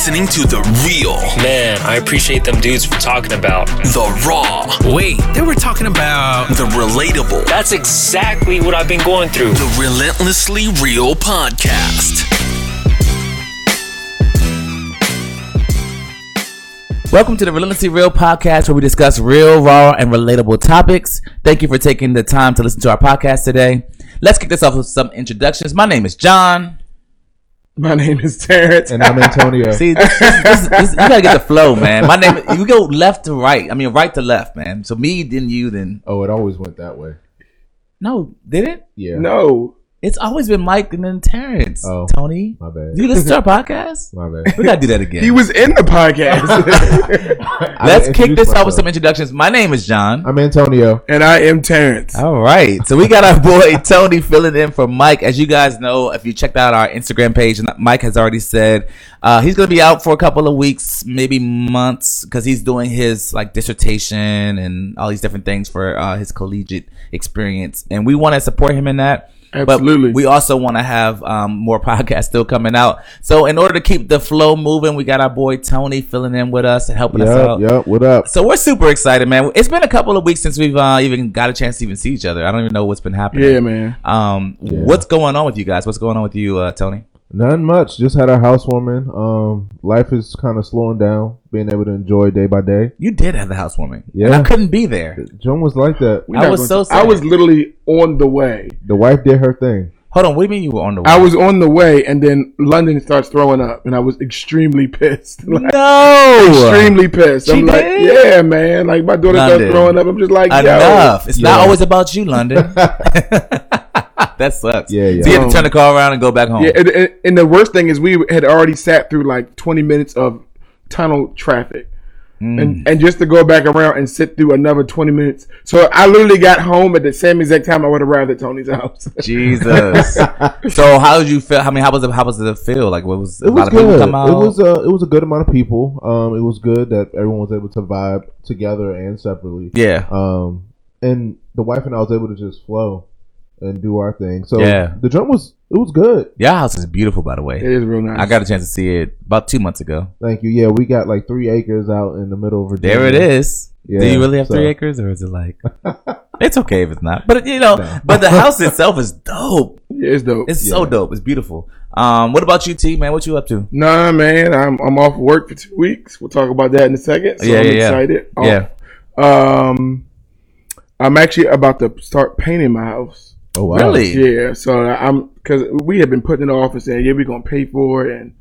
listening to the real, Man, I appreciate them dudes for talking about. the raw, Wait, they were talking about. the relatable, That's exactly what I've been going through. the relentlessly real podcast. Welcome to the Relentlessly Real podcast where we discuss real, raw, and relatable topics. Thank you for taking the time to listen to our podcast today. Let's kick this off with some introductions. My name is John. My name is Terrence. And I'm Antonio. See, this, this, this, this- you gotta get the flow, man. My name, you go left to right. I mean, right to left, man. So me, then you, then oh, it always went that way. no, did it? Yeah. no, It's always been Mike and then Terrence. Oh. Tony, My bad. do you listen to our podcast? My bad. We gotta do that again. he was in the podcast, Let's kick introduce this off with some introductions. My name is John. I'm Antonio. and I am Terrence. All right. So we got our boy Tony filling in for Mike. As you guys know, if you checked out our Instagram page, and Mike has already said uh, he's going to be out for a couple of weeks, maybe months, because he's doing his like dissertation and all these different things for uh, his collegiate experience, and we want to support him in that. Absolutely. But we also want to have um, more podcasts still coming out. So in order to keep the flow moving, we got our boy Tony filling in with us and helping us out. Yep, yep. What up? So we're super excited, man. It's been a couple of weeks since we've uh, even got a chance to even see each other. I don't even know what's been happening. Yeah, man. Um, what's going on with you guys? What's going on with you, uh, Tony? Nothing much. Just had our housewarming. Um, life is kind of slowing down. Being able to enjoy day by day. You did have the housewarming. Yeah. And I couldn't be there. Joan was like that. We I was so to- I was literally on the way. The wife did her thing. Hold on. What do you mean you were on the way? I was on the way, and then London starts throwing up, and I was extremely pissed. Like, no. extremely pissed. She I'm like, did? yeah, man. Like my daughter starts London. throwing up. I'm just like, yo. Enough. It's not always about you, London. that sucks. Yeah, yeah. So you had to turn the car around and go back home. Yeah, and, and, and the worst thing is we had already sat through like 20 minutes of tunnel traffic. Mm. And, and just to go back around and sit through another 20 minutes. So I literally got home at the same exact time I would have arrived at Tony's house. Jesus. so how did you feel? I mean, how was it? How was it feel? Like, what was? It a was lot of people good. come out? It was uh, it was a good amount of people. Um, it was good that everyone was able to vibe together and separately. yeah. Um, and the wife and I was able to just flow and do our thing. So Yeah. the jump was it was good. Your house is beautiful, by the way. it is real nice. I got a chance to see it about two months ago. Thank you. Yeah, we got like three acres out in the middle of Virginia. There it is. Do you really have so- three acres, or is it like? it's okay if it's not, but you know, No. but the house itself is dope. Yeah, it's dope. It's so dope. It's beautiful. Um, what about you, T man? What you up to? Nah, man, I'm I'm off work for two weeks. We'll talk about that in a second. So Yeah, I'm yeah, yeah. excited. Yeah. Um, I'm actually about to start painting my house. Oh wow. Really? Yeah, so I'm because we had been putting it off and saying, yeah, we're gonna pay for it and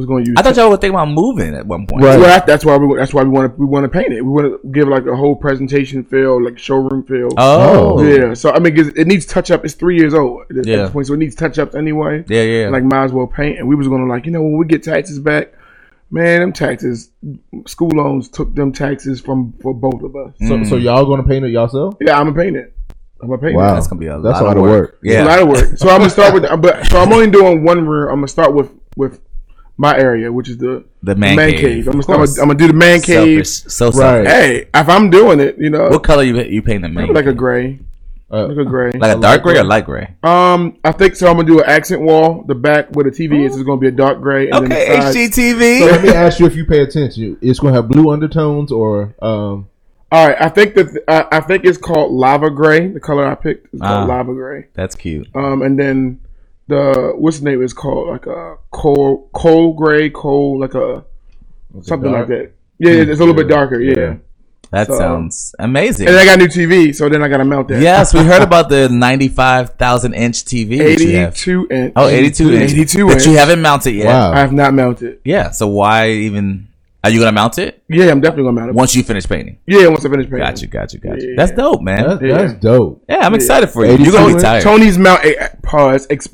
was gonna use. I thought y'all were thinking about moving at one point. Right. Well, that's why we that's why we want to we want to paint it. We want to give like a whole presentation feel, like showroom feel. Oh. oh, Yeah, so I mean, 'cause it needs touch up. It's three years old at Yeah. this point, so it needs touch ups anyway. yeah, yeah. Like, might as well paint. And we was gonna like, you know, when we get taxes back, man, them taxes, school loans took them taxes from for both of us. So, so mm. y'all gonna paint it yourself? Yeah, I'm gonna paint it. I'm gonna paint Wow. it. that's gonna be a That's lot, of work. It's Yeah, a lot of work. So I'm gonna start with, but so I'm only doing one room. I'm gonna start with with my area, which is the the man, cave. I'm gonna Of start. course. With, I'm gonna do the man cave. Selfish. So Right. selfish. Hey, if I'm doing it, you know, What color you you paint the man? like a gray, Uh, like a gray. like a dark gray or light gray? Um, I think so. I'm gonna do an accent wall. The back where the TV is is gonna be a dark gray. And Okay, then the sides- HGTV. so let me ask you if you pay attention. It's gonna have blue undertones or um. All right, I think that uh, I think it's called lava gray. The color I picked is called Ah. lava gray. That's cute. Um, and then the what's the name is called like a coal coal gray coal like a something like that. Yeah, it's a little bit darker. Yeah. Yeah. That So- sounds amazing. And I got a new TV, so then I got to mount that. Yes, we heard about the 95,000 inch TV. that you have. 82 inch. Oh, 82 inch. 82 But inch. you haven't mounted yet. Wow. I have not mounted. Yeah, so why even. Are you going to mount it? Yeah, I'm definitely gonna mount it. Once you finish painting. Yeah, once I finish painting. Got you, got you, got you. Yeah. That's dope, man. That's, Yeah. that's dope. yeah, I'm excited for you. You're going to be tired. Tony's mount eh, pause ex,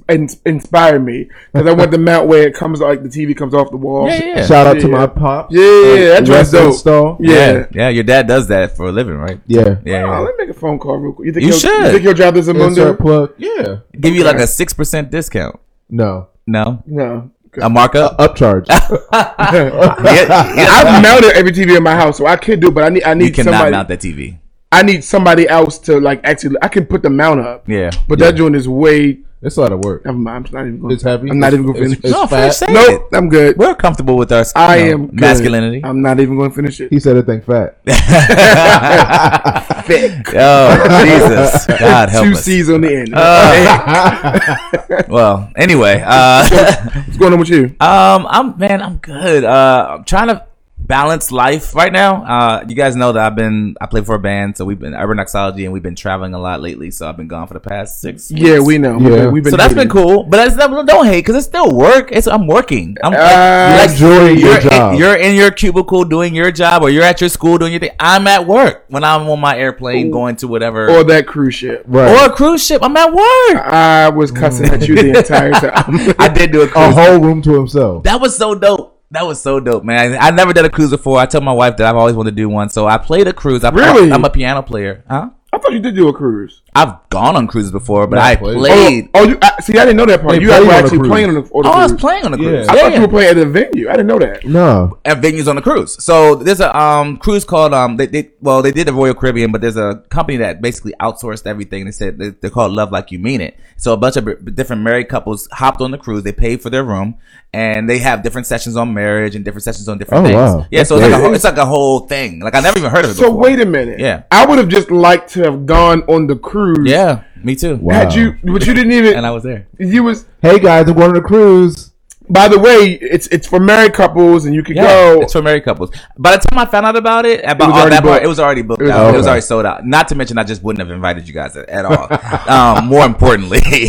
inspired me because I want the mount where it comes like the TV comes off the wall. yeah, yeah. Shout out to Yeah. my pops. Yeah, that's West dope. Install. Yeah. yeah. Yeah, your dad does that for a living, right? Yeah. Yeah. Yeah. let me make a phone call real quick. You think You should. You think he'll drop this in plug. Yeah. Give you like a 6% discount. No. No? No. A markup? Uh, upcharge. yeah, I've mounted every TV in my house, so I could do, it, but I need I need You cannot somebody. mount that TV. I need somebody else to like actually. I can put the mount up, Yeah. but yeah. that joint is way It's a lot of work. Never mind. I'm not even going. It's heavy. I'm not even going to finish. it's No, fat. finish saying Nope, it. I'm good. We're comfortable with our I know, am good. masculinity. I'm not even going to finish it. He said it thing fat. Thick. oh Jesus, God help Two us. C's on the end. Well, anyway, uh, What's going on with you? Um, I'm man, I'm good. Uh, I'm trying to balance life right now. Uh, you guys know that I've been I play for a band, so we've been urban Doxology, and we've been traveling a lot lately. So I've been gone for the past six. Yeah, we know. Yeah. We've been So that's been cool, but it's not, don't hate because it's still work. It's I'm working. I'm Uh, like, enjoying your you're job. In, you're in your cubicle doing your job, or you're at your school doing your thing. I'm at work when I'm on my airplane going to whatever Or that cruise ship. Right. or a cruise ship. I'm at work. I was cussing at you the entire time. I did do a a whole room to himself. That was so dope. That was so dope, man. I never did a cruise before. I told my wife that I've always wanted to do one, so I played a cruise. I, Really? I'm a piano player. Huh? I thought you did do a cruise. I've gone on cruises before, but Yeah, I played. played. Oh, oh you, I, see, I didn't know that part. They you were actually cruise. playing on the, on the Oh, I was playing on the cruise. Yeah. I Yeah, thought you were playing at a venue. I didn't know that. No. at venues on the cruise. So there's a um cruise called um they, they well they did the Royal Caribbean, but there's a company that basically outsourced everything. They said they, they're called Love Like You Mean It. So a bunch of b- different married couples hopped on the cruise. They paid for their room, and they have different sessions on marriage and different sessions on different Oh, things. wow. Yeah, That's so it's like, a whole, it's like a whole thing. Like I never even heard of it. So before. wait a minute. Yeah. I would have just liked to have gone on the cruise. Yeah, me too. Wow. Had you, but you didn't even. And I was there. you was. Hey guys, I'm going on a cruise. By the way, it's it's for married couples, and you could Yeah, go. it's for married couples. By the time I found out about it, about was all already that part, it was already booked It was out. It was already sold out. Not to mention, I just wouldn't have invited you guys at, at all. um, more importantly,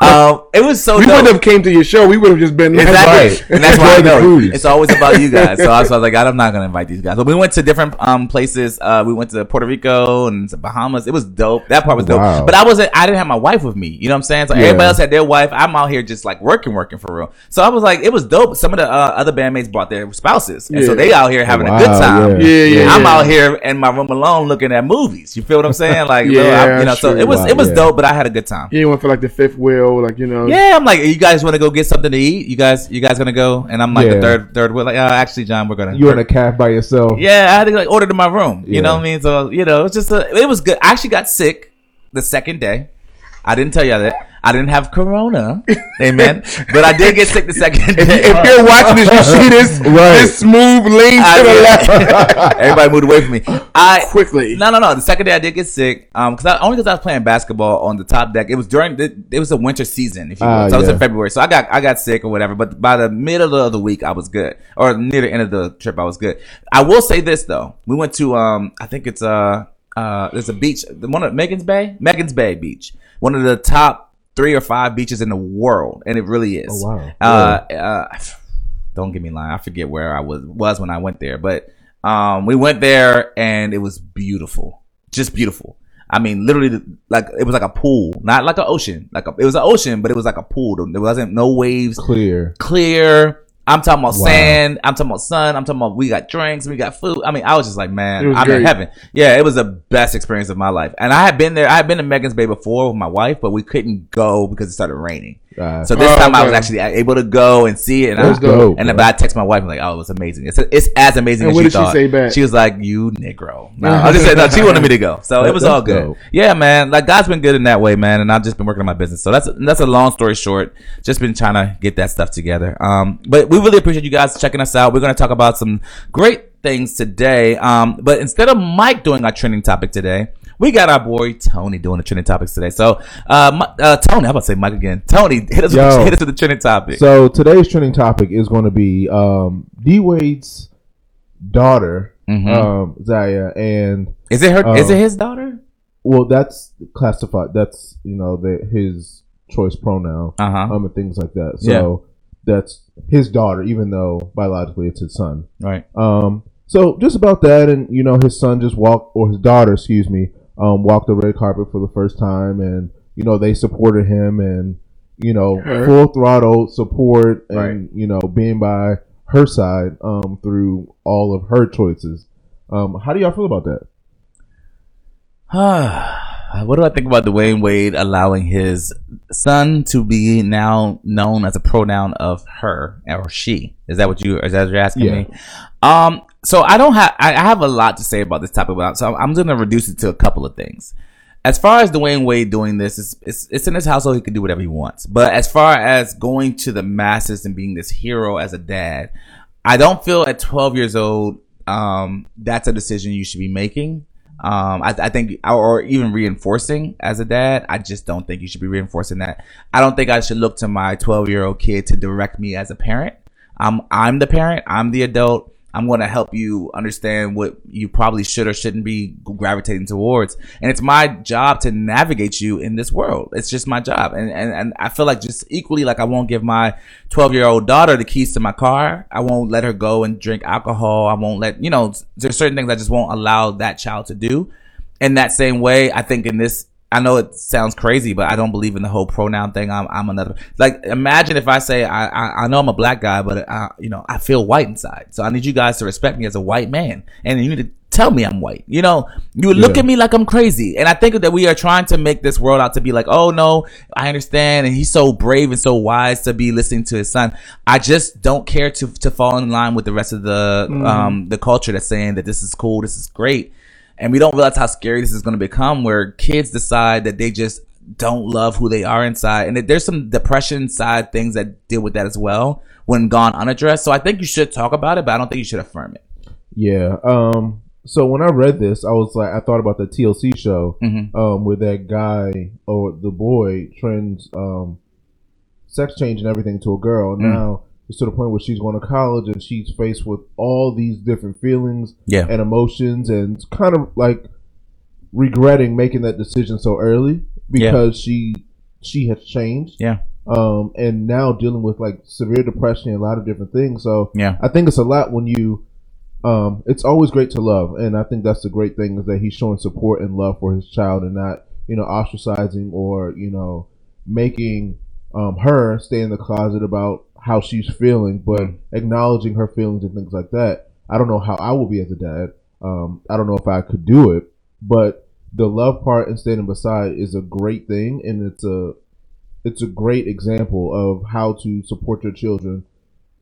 um, it was so we dope. wouldn't have came to your show. We would have just been Exactly, Right. and that's why I know it's always about you guys. So I was like, I'm not gonna invite these guys. But we went to different um places. Uh, we went to Puerto Rico and to Bahamas. It was dope. That part was dope. Wow. But I wasn't. I didn't have my wife with me. You know what I'm saying? So Yeah. everybody else had their wife. I'm out here just like working, working for real. So I was like, it was dope. Some of the uh, other bandmates brought their spouses, and so they out here having a good time. yeah. Yeah, yeah. I'm yeah. out here in my room alone looking at movies. You feel what I'm saying? Like, you know, Yeah, I- you know, so it was Wow, it was yeah. dope. But I had a good time. You didn't want to feel like the fifth wheel, like you know. Yeah, I'm like, you guys want to go get something to eat? You guys, you guys gonna go? And I'm like the Yeah. third, We're Like, uh, actually, John, we're gonna. You're in a cab by yourself. yeah, I had to like order to my room. You Yeah. know what I mean? So you know, it's just a, it was good. I actually got sick the second day. I didn't tell y'all that. I didn't have corona, amen. But I did get sick the second day. If you're watching this, you see this Right. this smooth lean I to the left Everybody moved away from me. I quickly. No, no, no. The second day I did get sick. Um, because I, only because I was playing basketball on the top deck. It was during the, it was a winter season, if you will. Ah, so it was in. February. So I got I got sick or whatever. But by the middle of the week, I was good, or near the end of the trip, I was good. I will say this though. We went to um, I think it's uh uh, there's a beach, the one of Magens Bay, Magens Bay Beach, one of the top three or five beaches in the world, and it really is. Oh, wow. Uh, uh, don't get me lying. I forget where I was was when I went there, but um, we went there and it was beautiful, just beautiful. I mean, literally, like it was like a pool, not like an ocean. Like a, it was an ocean, but it was like a pool. There wasn't no waves, Clear. clear. I'm talking about Wow. sand. I'm talking about sun. I'm talking about we got drinks, we got food. I mean, I was just like, man, I'm in heaven. Yeah, it was the best experience of my life. And I had been there. I had been to Magens Bay before with my wife, but we couldn't go because it started raining. Uh, So this Oh, time I was actually able to go and see it. And, That's I, dope, and bro. then I text my wife and like, oh, it was amazing. It's it's as amazing And as what she did she thought. say back? She was like, you Negro. No, I just said no. She wanted me to go, so That- it was all good. dope. Yeah, man. Like God's been good in that way, man. And I've just been working on my business. So that's that's a long story short. Just been trying to get that stuff together. Um, but we really appreciate you guys checking us out. We're gonna talk about some great things today. Um, but instead of Mike doing our trending topic today. We got our boy Tony doing the trending topics today. So, uh, uh Tony, I'm about to say Mike again. Tony, hit us, Yo. with, hit us with the trending topic. So today's trending topic is going to be um, D Wade's daughter, Mhm. um, Zaya, and is it her? is uh, it his daughter? well, that's classified. That's you know the, his choice pronoun, Uh huh. um, and things like that. So that's his daughter, even though biologically it's his son. right. Um, so just about that, and you know, his son just walked, or his daughter, excuse me, um, walked the red carpet for the first time, and you know, they supported him, and you know, Her. full throttle support, and Right. you know, being by her side, um, through all of her choices. Um, how do y'all feel about that? what do I think about Dwyane Wade allowing his son to be now known as a pronoun of her or she? Is that what you? Is that what you're asking Yeah. me? Um. So I don't have. I have a lot to say about this topic, but so I'm going to reduce it to a couple of things. as far as Dwyane Wade doing this, it's, it's it's in his household. He can do whatever he wants. But as far as going to the masses and being this hero as a dad, I don't feel at 12 years old um, that's a decision you should be making. Um, I, I think, or even reinforcing as a dad, I just don't think you should be reinforcing that. I don't think I should look to my 12 year old kid to direct me as a parent. I'm, I'm the parent. I'm the adult. I'm going to help you understand what you probably should or shouldn't be gravitating towards. And it's my job to navigate you in this world. It's just my job. And, and, and I feel like just equally, like I won't give my 12 year old daughter the keys to my car. I won't let her go and drink alcohol. I won't let, you know, there's certain things I just won't allow that child to do. In that same way, I think in this I know it sounds crazy, but I don't believe in the whole pronoun thing. I'm, I'm another. Like, imagine if I say I, I, I know I'm a black guy, but I, you know I feel white inside. So I need you guys to respect me as a white man, and you need to tell me I'm white. You know, you look Yeah. at me like I'm crazy, and I think that we are trying to make this world out to be like, oh no, I understand, and he's so brave and so wise to be listening to his son. I just don't care to to fall in line with the rest of the um the culture that's saying that this is cool, this is great and we don't realize how scary this is going to become where kids decide that they just don't love who they are inside and that there's some depression side things that deal with that as well when gone unaddressed so i think you should talk about it but i don't think you should affirm it Yeah. Um. So when I read this, I was like, I thought about the TLC show, Mhm. um, where that guy or the boy trends um, sex change and everything to a girl. Now it's to the point where she's going to college and she's faced with all these different feelings Yeah. and emotions, and kind of like regretting making that decision so early because she she has changed. yeah Um, and now dealing with like severe depression and a lot of different things. So Yeah. I think it's a lot when you um, it's always great to love, and I think that's the great thing is that he's showing support and love for his child, and not you know ostracizing or you know making um, her stay in the closet about how she's feeling, but acknowledging her feelings and things like that. I don't know how I will be as a dad. Um, I don't know if I could do it, but the love part and standing beside is a great thing, and it's a it's a great example of how to support your children.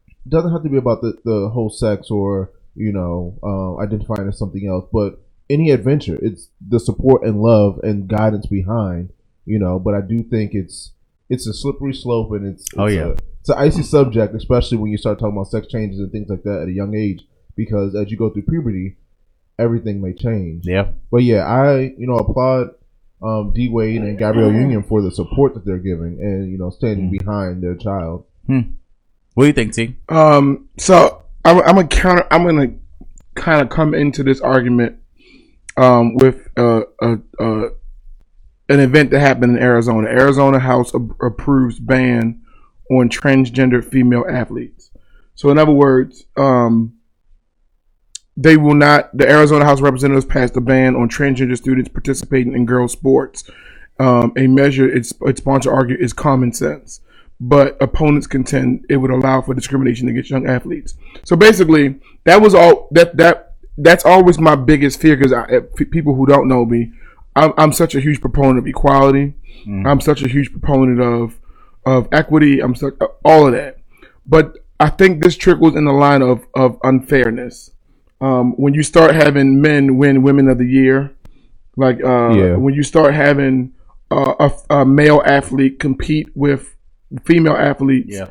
It doesn't have to be about the, the whole sex or you know uh, identifying as something else, but any adventure, it's the support and love and guidance behind. You know, but I do think it's it's a slippery slope and it's, it's Oh, yeah. a, it's an icy subject, especially when you start talking about sex changes and things like that at a young age, because as you go through puberty, everything may change. yeah But yeah, I you know applaud um, D Wade and Gabrielle Union for the support that they're giving and you know standing behind their child. what do you think t Um, so I'm, I'm gonna counter. I'm gonna kind of come into this argument um, with uh, uh, uh, an event that happened in Arizona. Arizona House a- approves ban on transgender female athletes. So, in other words, um, they will not. The Arizona House Representatives passed a ban on transgender students participating in girls' sports. Um, a measure its its sponsor argue is common sense, but opponents contend it would allow for discrimination against young athletes. So basically, that was all that that that's always my biggest fear because people who don't know me, I'm, I'm such a huge proponent of equality. I'm such a huge proponent of of equity. I'm such all of that, but I think this trickles in the line of of unfairness. Um, when you start having men win Women of the Year, like uh, Yeah. when you start having uh, a, a male athlete compete with female athletes yeah.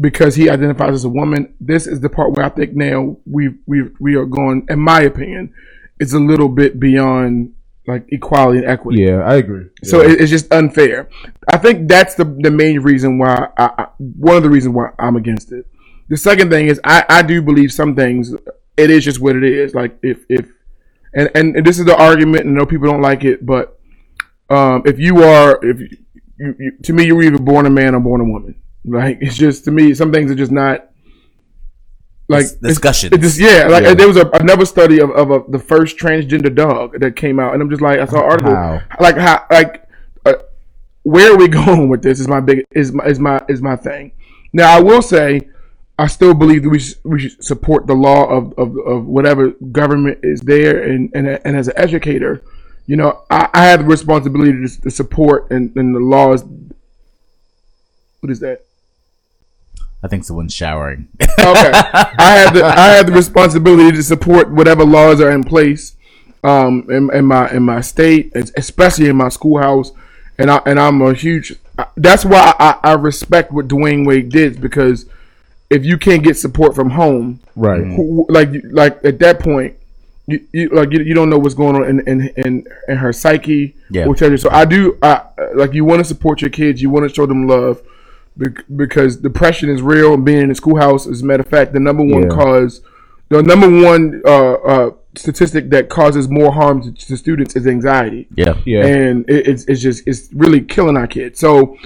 because he identifies as a woman. This is the part where I think now we we we are going. In my opinion, it's a little bit beyond like equality and equity. Yeah, I agree. So it, it's just unfair. I think that's the the main reason why. I, I, one of the reasons why I'm against it. The second thing is I, I do believe some things. It is just what it is. Like if if and and this is the argument, and I know people don't like it, but um, if you are if you, you, you to me you're either born a man or born a woman. Like it's just to me some things are just not like discussion. It just yeah, like Yeah. there was a, another study of, of a, the first transgender dog that came out, and I'm just like I saw an article How? like how like uh, where are we going with this? Is my big is my is my is my thing. Now I will say I still believe that we should, we should support the law of, of, of whatever government is there, and and, and as an educator, you know I, I have the responsibility to, to support and, and the laws. What is that? I think someone's showering Okay, I have the I have the responsibility to support whatever laws are in place um, in, in my in my state, especially in my schoolhouse, and I and I'm a huge. That's why I, I respect what Dwyane Wade did because if you can't get support from home, Right. who, like like at that point, you, you like you, you don't know what's going on in in in, in her psyche Yeah. or whatever. So I do I like you want to support your kids, you want to show them love because depression is real and being in the schoolhouse is a matter of fact the number one Yeah. cause the number one uh, uh, statistic that causes more harm to, to students is anxiety Yeah. Yeah. and it, it's it's just it's really killing our kids. So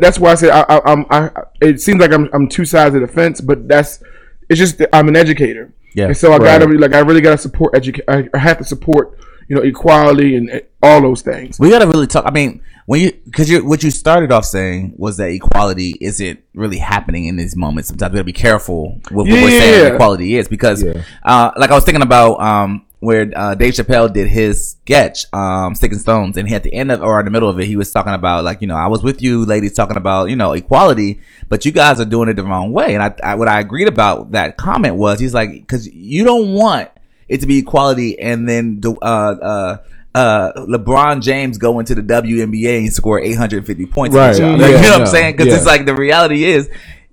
that's why I said I, I, I'm I. It seems like I'm I'm two sides of the fence, but that's it's just that I'm an educator. Yeah. and so I gotta be like I really gotta support educate. I, I have to support you know equality and all those things. We gotta really talk. I mean, when you because you what you started off saying was that equality isn't really happening in these moments. Sometimes we gotta be careful with what we're saying Yeah. equality is because, Yeah. uh, like I was thinking about um where uh, Dave Chappelle did his sketch, um, Stick and Stones, and he at the end of or in the middle of it, he was talking about like you know I was with you ladies talking about you know equality, but you guys are doing it the wrong way. And I, I what I agreed about that comment was he's like because you don't want it to be equality and then the uh uh uh LeBron James go into the WNBA and score 850 points Right. other. Yeah, you know what I'm saying? Because Yeah. it's like the reality is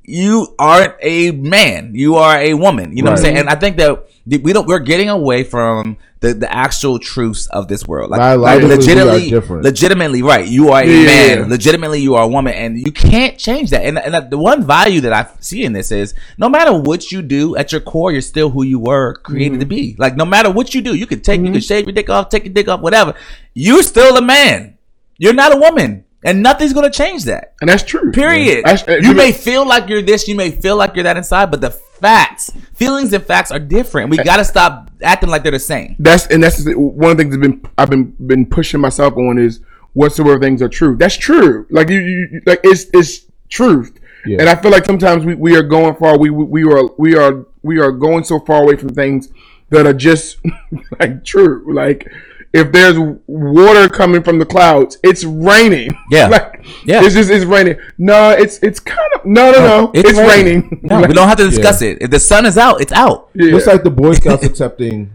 you aren't a man. You are a woman. You know what I'm saying? And I think that we don't we're getting away from the, the actual truths of this world. Like, like Biologically, we are legitimately legitimately right. You are a Yeah. man. Legitimately you are a woman and you can't change that. And and the one value that I see in this is no matter what you do at your core, you're still who you were created to be. Like no matter what you do, you could take you could shave your dick off, take your dick off, whatever. You're still a man. You're not a woman. And nothing's gonna change that. And that's true. Period. That's- uh, you may feel like you're this, you may feel like you're that inside, but the facts, feelings and facts are different. We gotta stop acting like they're the same. that's and that's the- one of the things that's been I've been been pushing myself on is whatsoever things are true. That's true. Like you, you you- like it's it's truth. Yeah. And I feel like sometimes we, we are going far. We, we we are we are we are going so far away from things that are just like true. Like if there's water coming from the clouds, it's raining. Yeah. like Yeah. it's just it's raining. No, it's it's kind of no no no. It's, raining. No, we don't have to discuss it. If the sun is out, it's out. Yeah. Just like the Boy Scouts accepting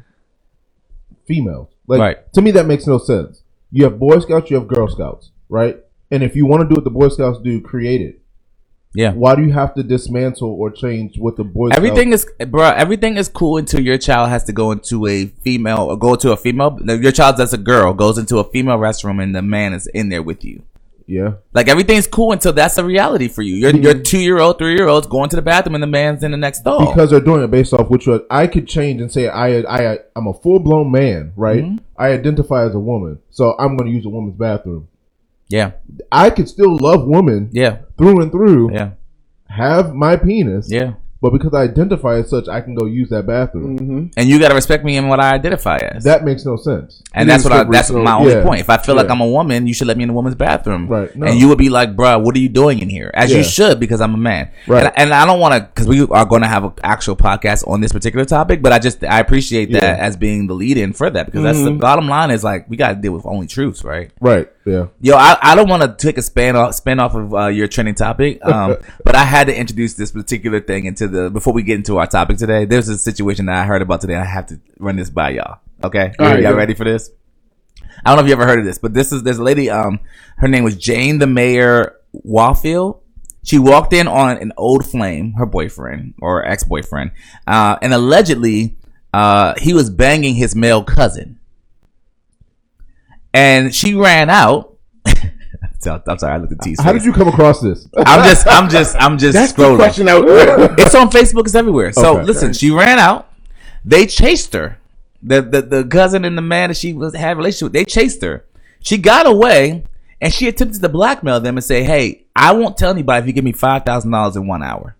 females. Like Right. to me that makes no sense. You have Boy Scouts, you have Girl Scouts, right? And if you want to do what the Boy Scouts do, create it. Yeah. Why do you have to dismantle or change what the Boy Scouts Everything is, bro. Everything is cool until your child has to go into a female or go to a female. Your child that's a girl goes into a female restroom and the man is in there with you. Yeah. Like everything's cool until that's a reality for you. Your your two year old, three year olds going to the bathroom and the man's in the next door. Because they're doing it based off which one I could change and say I I I'm a full blown man, right? Mm-hmm. I identify as a woman, so I'm going to use a woman's bathroom. Yeah, I could still love women yeah, through and through, yeah, have my penis, yeah. but because I identify as such, I can go use that bathroom. And you got to respect me in what I identify as. That makes no sense. and It that's what I, that's slope. my only Yeah. point. If I feel like I'm a woman, you should let me in the woman's bathroom. Right. No. And you would be like, bruh, what are you doing in here? As you should, because I'm a man. Right. And, and I don't want to, because we are going to have an actual podcast on this particular topic, but I just, I appreciate that Yeah. Mm-hmm. as being the lead in for that, because that's the bottom line is like, we got to deal with only truths, right? Right. Yeah. Yo, I, I don't want to take a span off spin off of uh, your trending topic, um, but I had to introduce this particular thing into the before we get into our topic today. There's a situation that I heard about today. I have to run this by y'all. Okay, All right, y'all go. ready for this? I don't know if you ever heard of this, but this is there's a lady. Um, her name was Jane the Mayor Wafield. She walked in on an old flame, her boyfriend or ex boyfriend, uh, and allegedly, uh, he was banging his male cousin and she ran out. I'm sorry, I looked at T's. How did you come across this? I'm just, I'm just, I'm just That's scrolling. question. I, It's on Facebook. It's everywhere. So Okay. listen, she ran out. They chased her. The, the the cousin and the man that she was had a relationship with. They chased her. She got away, and she attempted to blackmail them and say, "Hey, I won't tell anybody if you give me five thousand dollars in one hour."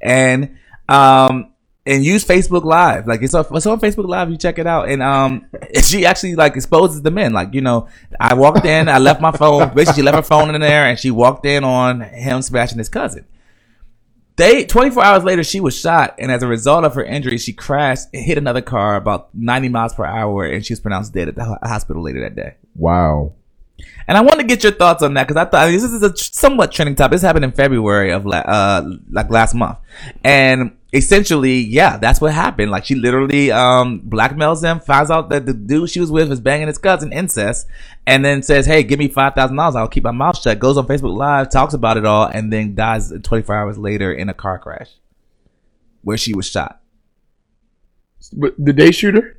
And um and use Facebook Live. Like it's on, it's on Facebook Live. You check it out. And um, she actually like exposes the men. Like you know, I walked in, I left my phone. Basically, she left her phone in there, and she walked in on him smashing his cousin. They 24 hours later, she was shot, and as a result of her injury, she crashed and hit another car about 90 miles per hour, and she was pronounced dead at the hospital later that day. wow. And I want to get your thoughts on that because I thought I mean, this is a somewhat trending topic. This happened in February of la- uh like last month, and essentially, yeah, that's what happened. Like she literally um blackmails them, finds out that the dude she was with is banging his cousin, incest, and then says, "Hey, give me five thousand dollars, I'll keep my mouth shut." Goes on Facebook Live, talks about it all, and then dies twenty four hours later in a car crash where she was shot. But did they shoot her?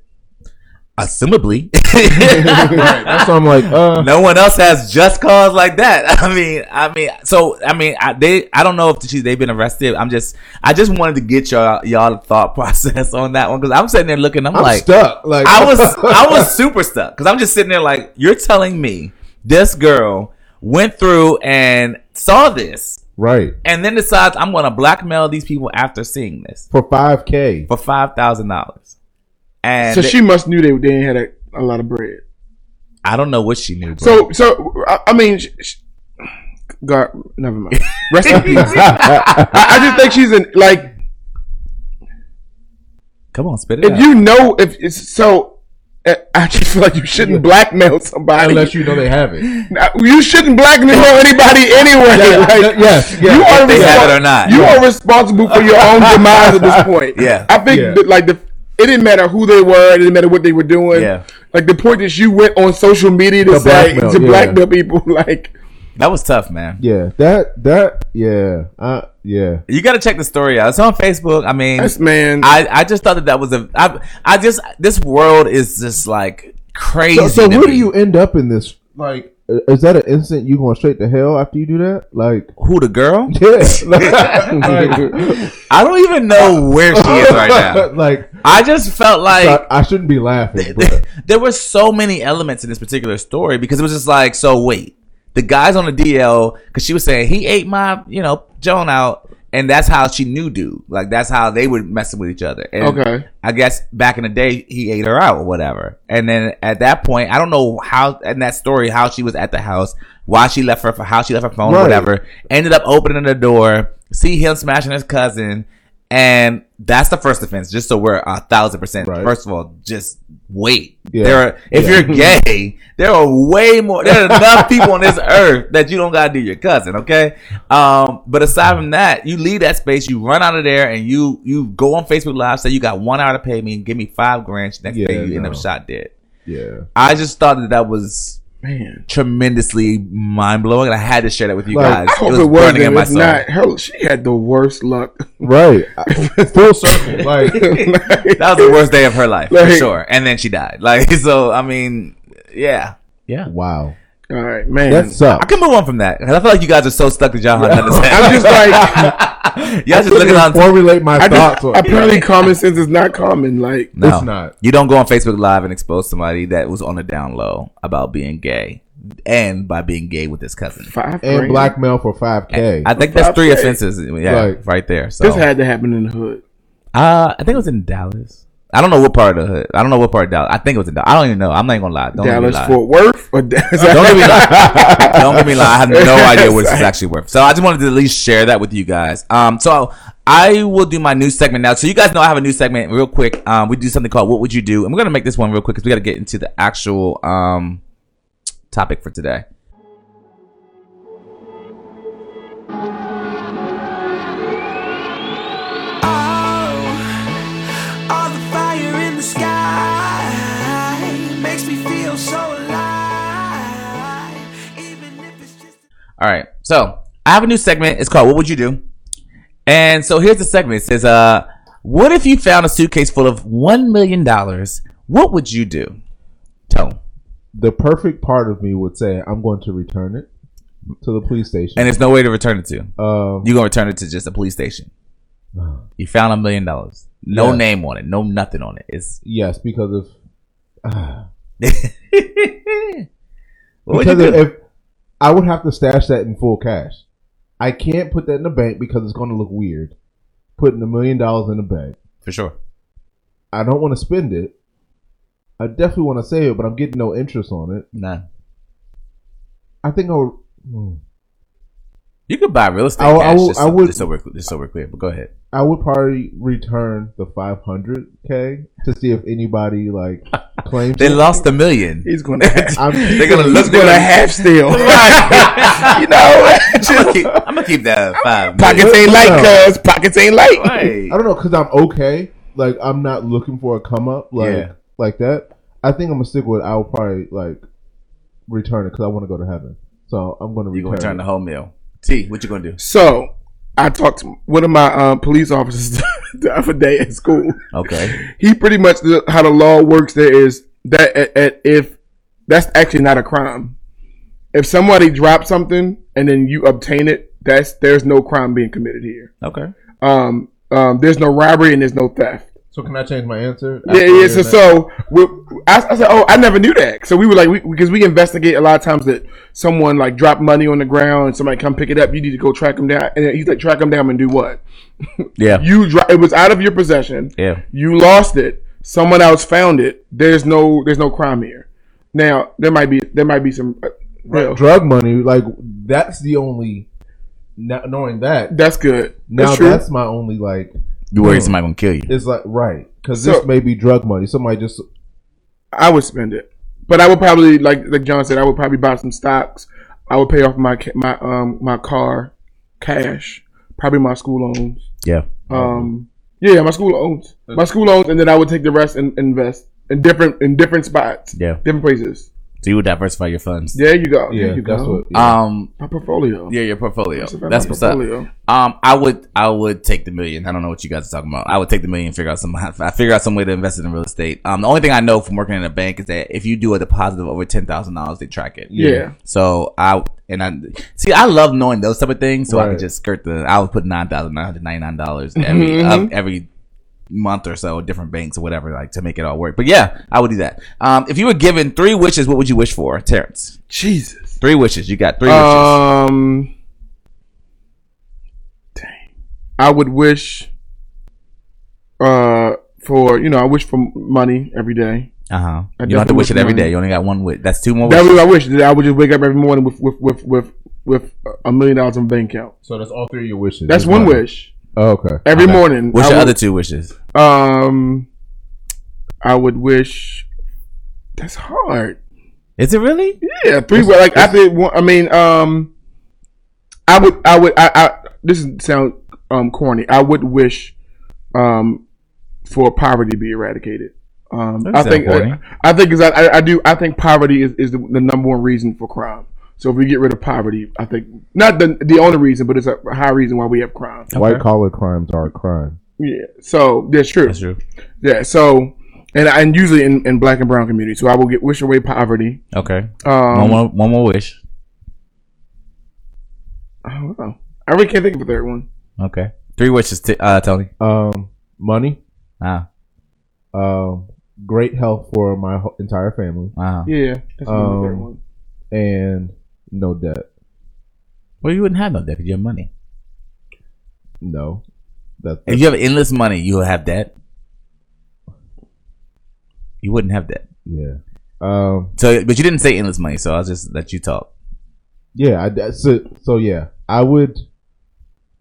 Assumably, That's why I'm like, uh, no one else has just cause like that. I mean, I mean, so I mean, I, they, I don't know if she, they've been arrested. I'm just, I just wanted to get y'all, y'all thought process on that one because I'm sitting there looking. I'm, I'm like, stuck. Like I was I was super stuck because I'm just sitting there like you're telling me this girl went through and saw this right and then decides I'm going to blackmail these people after seeing this for five k. for five thousand dollars. And So they- she must knew they they didn't have a, a lot of bread. I don't know what she knew. Bro. So so I, I mean, sh- sh- God, never mind. Rest in peace. I, I just think she's in like come on, spit it if out. you know if it's so. uh, I just feel like you shouldn't blackmail somebody. Unless you know they have it. Now, you shouldn't blackmail anybody anyway. Yeah, like, yes, yes. you are If they have it or not. You are responsible for your own demise at this point. Yeah. I think Yeah. that, like the it didn't matter who they were, it didn't matter what they were doing. Yeah. Like the point that you went on social media to To say blackmail, to yeah. blackmail people, like that was tough, man. Yeah, that that yeah, uh, yeah. You got to check the story out. It's on Facebook. I mean, that's man. I I just thought that that was a I I just this world is just like crazy. So, so to where do you end up in this? Like, is that an instant you going straight to hell after you do that? Like, Who the girl? yeah, I don't even know where she is right now. like, I just felt like I, I shouldn't be laughing. There were so many elements in this particular story because it was just like, so wait, the guy's on the DL because she was saying he ate my, you know, Joan out, and that's how she knew dude. Like that's how they were messing with each other. And Okay. I guess back in the day he ate her out or whatever. And then at that point, I don't know how in that story how she was at the house, why she left her, how she left her phone, or whatever. Ended up opening the door, see him smashing his cousin. And that's the first offense, just so we're a thousand percent. Right. First of all, just wait. Yeah. There are, if Yeah. you're gay, there are way more. There are enough people on this earth that you don't gotta do your cousin, okay? Um, but aside from that, you leave that space, you run out of there, and you you go on Facebook Live, say you got one hour to pay me, and give me five grand. Next Yeah, day, you end up shot dead. yeah, I just thought that that was man. tremendously mind blowing, and I had to share that with you Like, guys. I hope it, was burning not in my soul. not, her, she had the worst luck. right. Full circle. Like, that was the worst day of her life for sure. And then she died. Like so, I mean, yeah, yeah. wow, All right, man. that I can move on from that 'cause I feel like you guys are so stuck that y'all don't understand. I'm just like, y'all just looking on. formulate my I thoughts. just, on- apparently common sense is not common. Like, No, It's not. You don't go on Facebook Live and expose somebody that was on the down low about being gay, and by being gay with his cousin. five and grand. blackmail for five k. I think that's three 5K. offenses. Yeah, Right. right there. So, This had to happen in the hood. uh, I think it was in Dallas. I don't know what part of the hood. I don't know what part of Dallas. I think it was in Dallas. I don't even know. I'm not even gonna lie. Don't Dallas, lie. Fort Worth, or Dallas? Don't get me lie. Don't get me lie. I have no idea what this is actually worth. So I just wanted to at least share that with you guys. Um, so I will do my new segment now. So you guys know I have a new segment real quick. Um, we do something called "What Would You Do," and we're gonna make this one real quick because we got to get into the actual um topic for today. All right. So I have a new segment. It's called "What Would You Do?" And so here's the segment. It says, "Uh, what if you found a suitcase full of one million dollars? What would you do?" Tone. the perfect part of me would say I'm going to return it to the police station. And there's no way to return it to. um, You're gonna return it to just a police station. You found a million dollars. No Yeah. name on it. No nothing on it. It's yes, because of you because do? if I would have to stash that in full cash. I can't put that in the bank because it's going to look weird. Putting a million dollars in the bank. For sure. I don't want to spend it. I definitely want to save it, but I'm getting no interest on it. Nah. I think I would. hmm. You could buy real estate. I- I cash, will- just, I would- just so we're just so we're clear. But go ahead. I would probably return the 500k to see if anybody like claims They it. lost a million. He's gonna. I'm They're gonna he's look. They're gonna gonna half steal. you know. I'm gonna keep, I'm gonna keep that five. Pockets million. ain't light, No. cuz pockets ain't light. Right. I don't know because I'm okay. Like I'm not looking for a come up like Yeah. like that. I think I'm gonna stick with. I will probably like return it because I want to go to heaven. So I'm gonna You return. gonna return it. the whole meal? T, what you gonna do? So I talked to one of my um, police officers the other day at school. Okay. He pretty much how the law works there is that at, at, if that's actually not a crime. If somebody drops something and then you obtain it, that's there's no crime being committed here. Okay. Um, um, there's no robbery and there's no theft. So can I change my answer? Yeah, yeah. So, so I, I said, oh, I never knew that. So we were like, we, because we investigate a lot of times that someone like dropped money on the ground and somebody come pick it up. You need to go track them down. And he's like, track them down and do what? Yeah. You dro- it was out of your possession. Yeah. You lost it. Someone else found it. There's no there's no crime here. Now there might be there might be some. Uh, real- drug money, like that's the only. Not knowing that That's good. now, That's that's my only like. You worry Hmm. somebody gonna kill you? It's like right because So- this may be drug money. Somebody just I would spend it, but I would probably like like John said, I would probably buy some stocks. I would pay off my ca- my um my car, cash, probably my school loans. Yeah. Um, yeah, my school loans, my school loans, and then I would take the rest and invest in different in different spots, Yeah. different places. So you would diversify your funds. There you go. yeah, there you that's go. what. Yeah. Um. my portfolio. Yeah, your portfolio. That's about That's my what's up. portfolio. Um, I would, I would take the million. I don't know what you guys are talking about. I would take the million, and figure out some, I figure out some way to invest it in real estate. Um, the only thing I know from working in a bank is that if you do a deposit of over ten thousand dollars, they track it. Yeah. So I and I see, I love knowing those type of things, so I Right. can just skirt the. I would put nine thousand nine hundred ninety nine dollars every Mhm. uh, every month or so, different banks or whatever, like to make it all work. But yeah, I would do that. Um, if you were given three wishes, what would you wish for, Terrence? Jesus. Three wishes. You got three wishes. Um, dang. I would wish, uh, for you know, I wish for money every day. Uh huh. You don't have to wish it wish every money. day. You only got one wish. That's two more That wishes. was I wish that I would just wake up every morning with with with with, with a million dollars in bank account. so that's all three of your wishes. That's Just one money. wish Oh, okay. every morning. What's I your would- other two wishes? Um, I would wish. That's hard. Is it really? Yeah, three. Well, like I think. one- I mean, um, I would. I would. I. I this is sound um corny. I would wish, um, for poverty to be eradicated. Um, Doesn't I think. corny. I think is I, I do. I think poverty is, is the, the number one reason for crime. So if we get rid of poverty, I think not the the only reason, but it's a high reason why we have crime. White collar crimes are a crime. Yeah. So that's true. That's true. Yeah. So. And, and usually in, in black and brown communities, so I will get wish away poverty. Okay. Um, one more. One more wish. I don't know. I really can't think of a third one. Okay. Three wishes. T- uh, Tony. Um, money. Ah. Um, great health for my whole, entire family, Wow. Yeah, that's um, the third Um, one. and no debt. Well, you wouldn't have no debt if you have money. No, If you have endless money, you will have debt. You wouldn't have debt. yeah. Um, So, but you didn't say endless money, so I'll just let you talk. yeah. I, that's it. So yeah, I would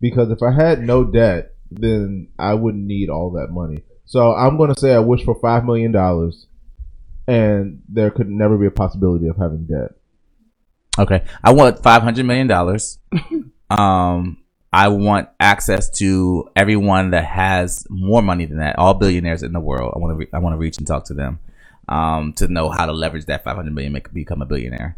because if I had no debt, then I wouldn't need all that money. So I'm gonna say I wish for five million dollars, and there could never be a possibility of having debt. Okay. I want five hundred million dollars. um, I want access to everyone that has more money than that. All billionaires in the world. I want to. Re- I want to reach and talk to them. Um, to know how to leverage that five hundred million, make become a billionaire,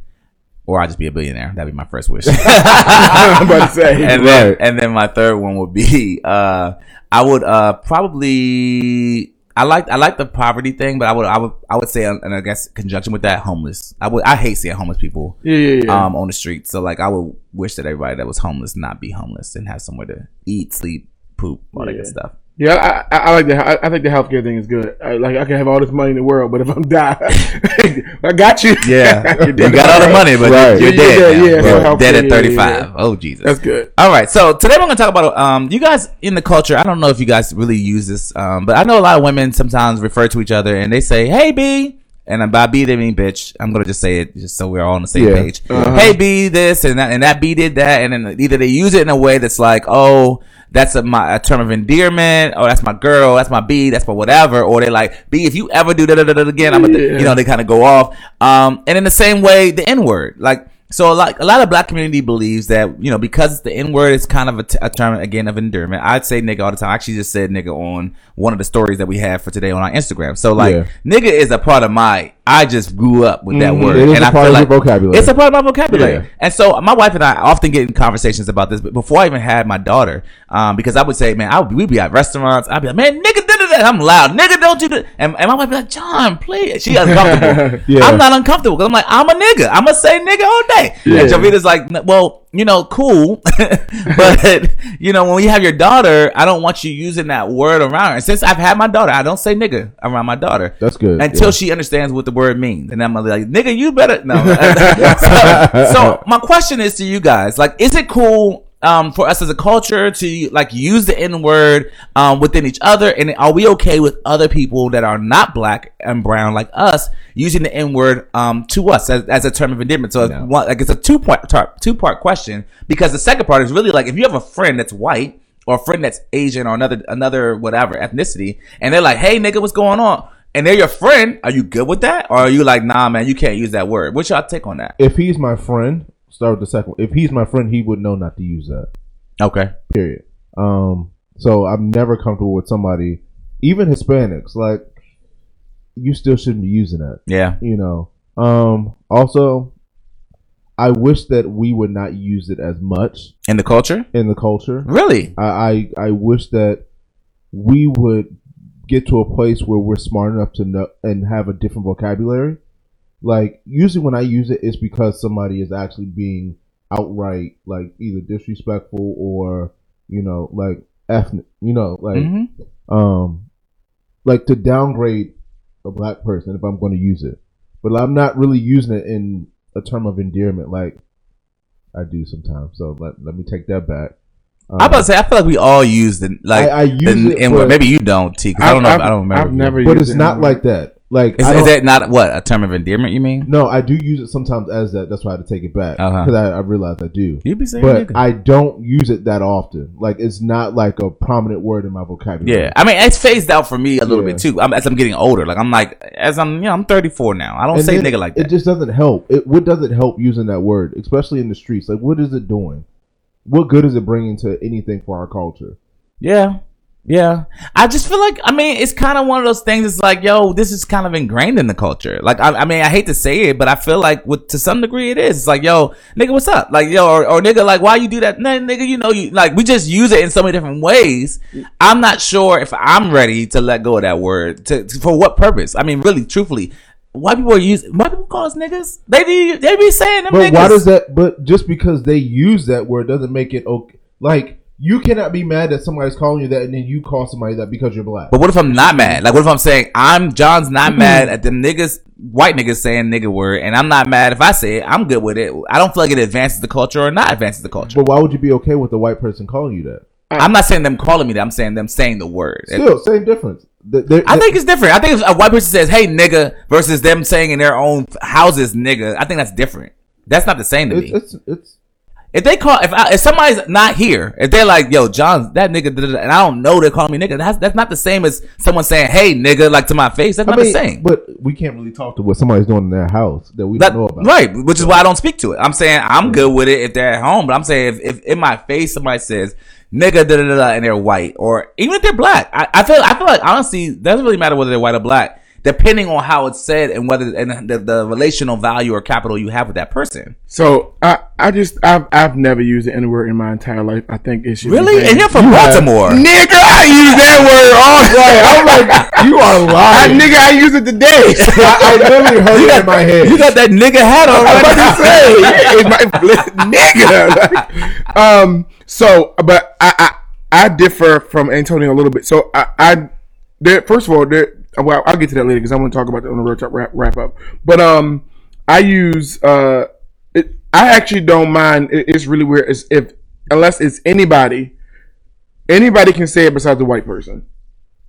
or I just be a billionaire. That'd be my first wish. I'm about to say. and then and then my third one would be uh I would uh probably I like I like the poverty thing, but I would I would I would say and I guess conjunction with that homeless. I would I hate seeing homeless people yeah, yeah, yeah. um on the street. So like I would wish that everybody that was homeless not be homeless and have somewhere to eat, sleep, poop, all that good stuff. Yeah, I, I, I like the. I, I think the healthcare thing is good. I, like I can have all this money in the world, but if I'm die, I got you. Yeah, You're you got all the money, but Right. you're, Yeah, dead. yeah, now. yeah, You're dead at 35. yeah, yeah. Oh Jesus, That's good. All right, so today we're gonna talk about um, you guys in the culture. I don't know if you guys really use this, um, but I know a lot of women sometimes refer to each other and they say, "Hey B," And by B they mean bitch. I'm gonna just say it just so we're all on the same Yeah. page. Hey B this and that and that B did that and then either they use it in a way that's like, oh, that's a, my a term of endearment, or that's my girl, that's my B, that's my whatever, or they like B. If you ever do that again, I'm gonna, you know, they kind of go off. Um, and in the same way, the N word, like. So a lot, a lot of black community believes that you know because the N word, is kind of a, t- a term again of endearment. I'd say nigga all the time. I actually just said nigga on one of the stories that we have for today on our Instagram. So like Yeah. nigga is a part of my. I just grew up with that word, It is and I part feel of like vocabulary. It's a part of my vocabulary. Yeah. And so my wife and I often get in conversations about this, but before I even had my daughter, um, because I would say, man, I would, we'd be at restaurants, I'd be like, man, nigga, da, da, da. I'm loud, nigga, don't you do, and, and my wife be like, John, please. She uncomfortable. Yeah. I'm not uncomfortable because I'm like, I'm a nigga. I'm gonna say nigga all day. Yeah. And Javita's like, well, you know, cool, but you know, when you have your daughter, I don't want you using that word around her. And since I've had my daughter, I don't say nigga around my daughter. That's good, Until yeah. she understands what the word means, and I'm like, nigga, you better no. so, so my question is to you guys: like, is it cool? Um, for us as a culture to like use the N word um, within each other, and are we okay with other people that are not black and brown like us using the N word um, to us as, as a term of endearment? So, it's one, like it's a two point two part question because the second part is really like if you have a friend that's white or a friend that's Asian or another another whatever ethnicity, and they're like, "Hey, nigga, what's going on?" and they're your friend, are you good with that, or are you like, "Nah, man, you can't use that word"? What's y'all take on that? If he's my friend, start with the second. one. If he's my friend, he would know not to use that. Okay, Period. Um. So I'm never comfortable with somebody, even Hispanics. Like, you still shouldn't be using that. yeah, You know. Um. Also, I wish that we would not use it as much in the culture, in the culture. really? I, I I wish that we would get to a place where we're smart enough to know and have a different vocabulary. Like usually when I use it, it's because somebody is actually being outright like either disrespectful or you know like ethnic, you know like Mhm. um like to downgrade a black person if I'm going to use it, but I'm not really using it in a term of endearment like I do sometimes. So let let me take that back. Um, I'm about to say, I feel like we all use the like. I- I use the it N-word. Maybe you don't, T. Because I don't know. if- I don't remember. I've never. but used it's it not anymore. like that. Like Is, is that not what a term of endearment? You mean? no, I do use it sometimes as that. That's why I had to take it back Uh-huh. because I, I realized I do. You be saying, But nigga. I don't use it that often. Like it's not like a prominent word in my vocabulary. Yeah, I mean, it's phased out for me a little Yeah. bit too. I'm, as I'm getting older, like I'm like, as I'm, you know, I'm 34 now. I don't And say nigga like that. It just doesn't help. It what does it help using that word, especially in the streets? Like what is it doing? What good is it bringing to anything for our culture? Yeah. Yeah. I just feel like, I mean, it's kind of one of those things. It's like, yo, this is kind of ingrained in the culture. Like, I, I mean, I hate to say it, but I feel like with, to some degree it is. It's like, yo, nigga, what's up? Like, yo, or, or nigga, like, why you do that? Nah, nigga, you know, you, like, we just use it in so many different ways. I'm not sure if I'm ready to let go of that word. To, to- for what purpose? I mean, really, truthfully, white people are using, white people call us niggas. They be, they be saying them But niggas. why does that? But just because they use that word doesn't make it okay. Like you cannot be mad that somebody's calling you that, and then you call somebody that because you're black. But what if I'm not mad? Like, what if I'm saying I'm John's not mm-hmm. mad at them niggas, white niggas saying nigga word, and I'm not mad if I say it. I'm good with it. I don't feel like it advances the culture or not advances the culture. But why would you be okay with the white person calling you that? I'm not saying them calling me that. I'm saying them saying the word. Still, same difference. The- the- I think it's different. I think if a white person says "Hey nigga" versus them saying in their own houses "nigga," I think that's different. That's not the same to it's, me. it's it's If they call, if I, if somebody's not here, if they're like, "Yo, John, that nigga," da, da, da," and I don't know they're calling me nigga, that's that's not the same as someone saying "Hey nigga" like to my face. That's I not mean, the same. but we can't really talk to what somebody's doing in their house that we That, don't know about. right, which is why I don't speak to it. I'm saying I'm good with it if they're at home, but I'm saying if, if in my face somebody says nigga da da da da and they're white, or even if they're black, I, I feel I feel like honestly it doesn't really matter whether they're white or black, depending on how it's said and whether and the, the relational value or capital you have with that person. So I, I just, I've, I've never used the N word in my entire life. I think it should. Really, and you're from Baltimore. Nigga, I use that word all day. I'm like, You are I, lying. nigga, I use it today. I, I literally heard it in my head. You got that nigga hat on. I'm right about to say, it's my nigga. Like, um, so, but I, I, I differ from Antonio a little bit. So I, I, there, first of all, there, well, I'll get to that later because I want to talk about that on the road top wrap, wrap up. But um, I use uh, it, I actually don't mind. It, it's really weird. It's if unless it's anybody, anybody can say it besides the white person.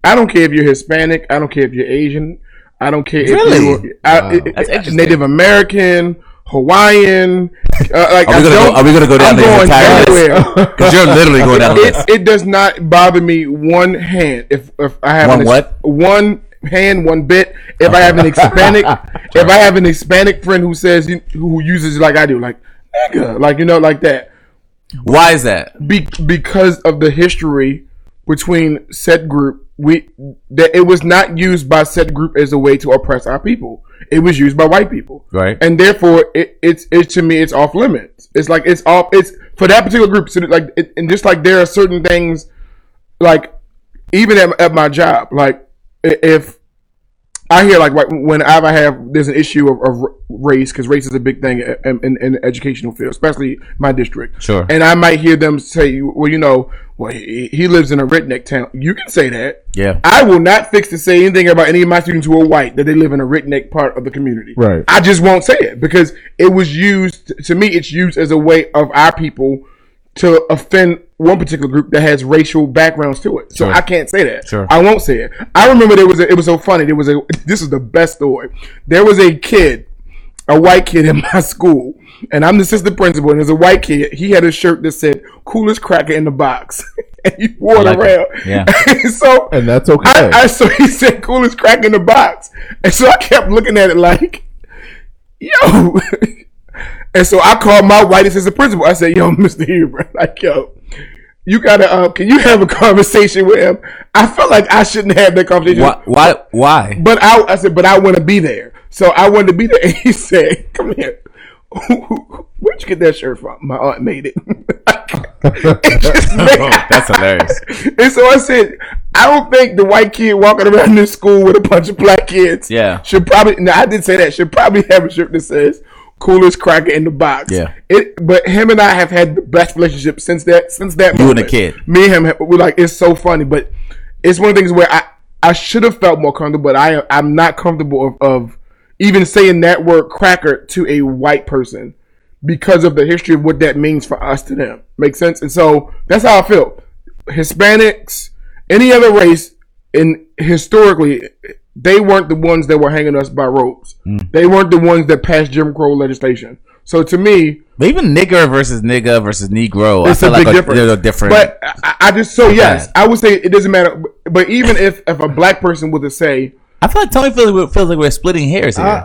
I don't care if you're Hispanic. I don't care if you're Asian. I don't care Really? if you I, Wow. it- That's interesting. Native American, Hawaiian. Uh, like Are we gonna go- are we gonna go down I'm the going entire list? Because you're literally going down the it, list. it does not bother me one hand if if I have One an, what? one hand one bit. If I have an Hispanic if I have an Hispanic friend who says who uses it like I do like nigga like you know like that. Why is that? be, because of the history between said group we that it was not used by said group as a way to oppress our people. It was used by white people. Right. and therefore it, it's it's to me it's off limits. It's like it's off it's for that particular group so like it, and just like there are certain things like even at, at my job like if I hear like wh- whenever I have there's an issue of, of race because race is a big thing in, in, in the educational field, especially my district. Sure. And I might hear them say, "Well, you know, well he, he lives in a redneck town." You can say that. Yeah. I will not fix to say anything about any of my students who are white that they live in a redneck part of the community. Right. I just won't say it because it was used to me. It's used as a way of our people to offend one particular group that has racial backgrounds to it. So Sure. I can't say that. Sure. I won't say it. I remember there was a, it was so funny. There was a this is the best story. There was a kid, a white kid in my school, and I'm the assistant principal, and there's a white kid. He had a shirt that said "Coolest cracker in the box," and he wore it like it. around. Yeah. so And that's okay. I, I so he said "Coolest cracker in the box," and so I kept looking at it like, yo. And so I called my white assistant principal. I said, "Yo, Mr. Huber, like, yo, you gotta, uh, can you have a conversation with him?" I felt like I shouldn't have that conversation. Why? Why? Why? But I, I said, but I want to be there. So I wanted to be there. And he said, "Come here. Where'd you get that shirt from? My aunt made it." It just made- That's hilarious. and so I said, I don't think the white kid walking around this school with a bunch of black kids Yeah. should probably. No, I did say that should probably have a shirt that says "Coolest cracker in the box." Yeah. It, but him and I have had the best relationship since that. Since that. You and the moment. kid. Me and him. We're like it's so funny, but it's one of the things where I I should have felt more comfortable, but I I'm not comfortable of, of even saying that word cracker to a white person because of the history of what that means for us to them. Make sense? And so that's how I feel. Hispanics, any other race, and historically, they weren't the ones that were hanging us by ropes. Mm. They weren't the ones that passed Jim Crow legislation. So to me, But even nigger versus nigga versus negro, it's I a feel big like difference. There's a different. But I, I just so yes, bad. I would say it doesn't matter. But even if if a black person were to say, I feel like Tony feels like, we're- feels like we're splitting hairs here. I,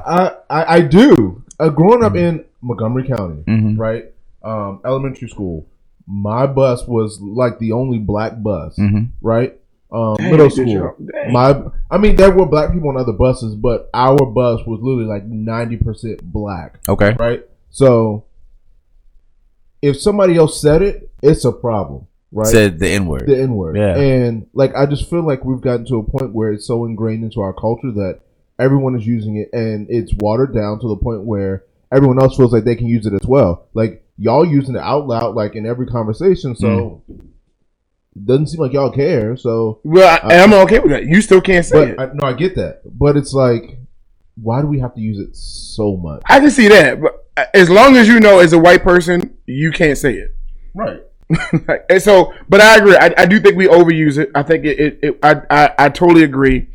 I, I, I do. Uh, growing up in Montgomery County, right? Um, elementary school, my bus was like the only black bus, right? Um, Dang, middle school. My, I mean, there were black people on other buses, but our bus was literally like ninety percent black, okay. right? So, if somebody else said it, it's a problem, right? Said the N word. the N word. Yeah. And like I just feel like we've gotten to a point where it's so ingrained into our culture that everyone is using it and it's watered down to the point where everyone else feels like they can use it as well. Like y'all using it out loud like in every conversation, so Mm. Doesn't seem like y'all care. So "Well, I, I'm okay with that. You still can't say it." I, no, I get that. But it's like why do we have to use it so much? I can see that, but as long as you know, as a white person, you can't say it. Right. and so, but I agree. I, I do think we overuse it. I think it. it, it I, I I totally agree.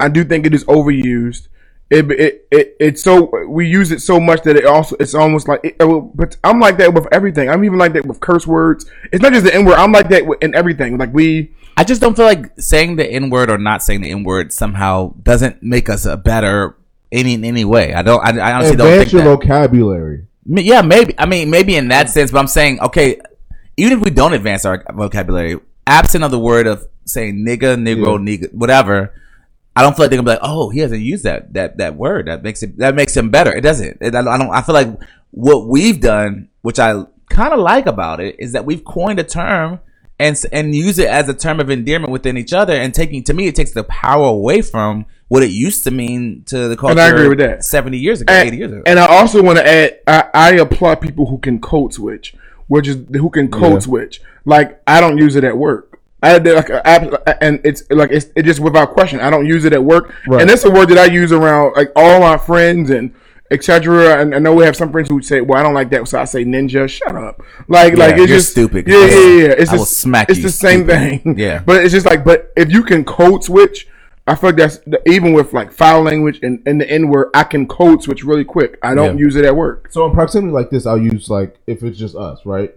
I do think it is overused. It, it, it it's so we use it so much that it also it's almost like it, but I'm like that with everything. I'm even like that with curse words. It's not just the N word. I'm like that in everything. Like we I just don't feel like saying the N word or not saying the N word somehow doesn't make us a better any in any way. I don't. I, I honestly don't Advance think your that. vocabulary. Yeah, maybe. I mean, maybe in that sense, but I'm saying, okay, even if we don't advance our vocabulary, absent of the word of saying nigga, negro, nigga, whatever, I don't feel like they're gonna be like, oh, he hasn't used that that that word. That makes it that makes him better. It doesn't. It, I don't. I don't- I feel like what we've done, which I kind of like about it, is that we've coined a term and and use it as a term of endearment within each other. And taking to me, it takes the power away from what it used to mean to the culture. And I agree with that. Seventy years ago, and, eighty years ago. and I also want to add, I, I applaud people who can code switch, which is who can code switch. Like I don't use it at work. I did like a, app- and it's like it's it just without question. I don't use it at work, Right. and it's a word that I use around like all my friends and etc. And I know we have some friends who would say, "Well, I don't like that," so I say "ninja." Shut up, like like it's you're just stupid. Yeah, yeah, yeah. It's I will just smack It's you, the same stupid. thing. Yeah. but it's just like, but if you can code switch. I feel like that's the, even with like foul language and, and the N word, I can code switch really quick. I don't Yeah. use it at work. So in proximity like this, I'll use like if it's just us, right?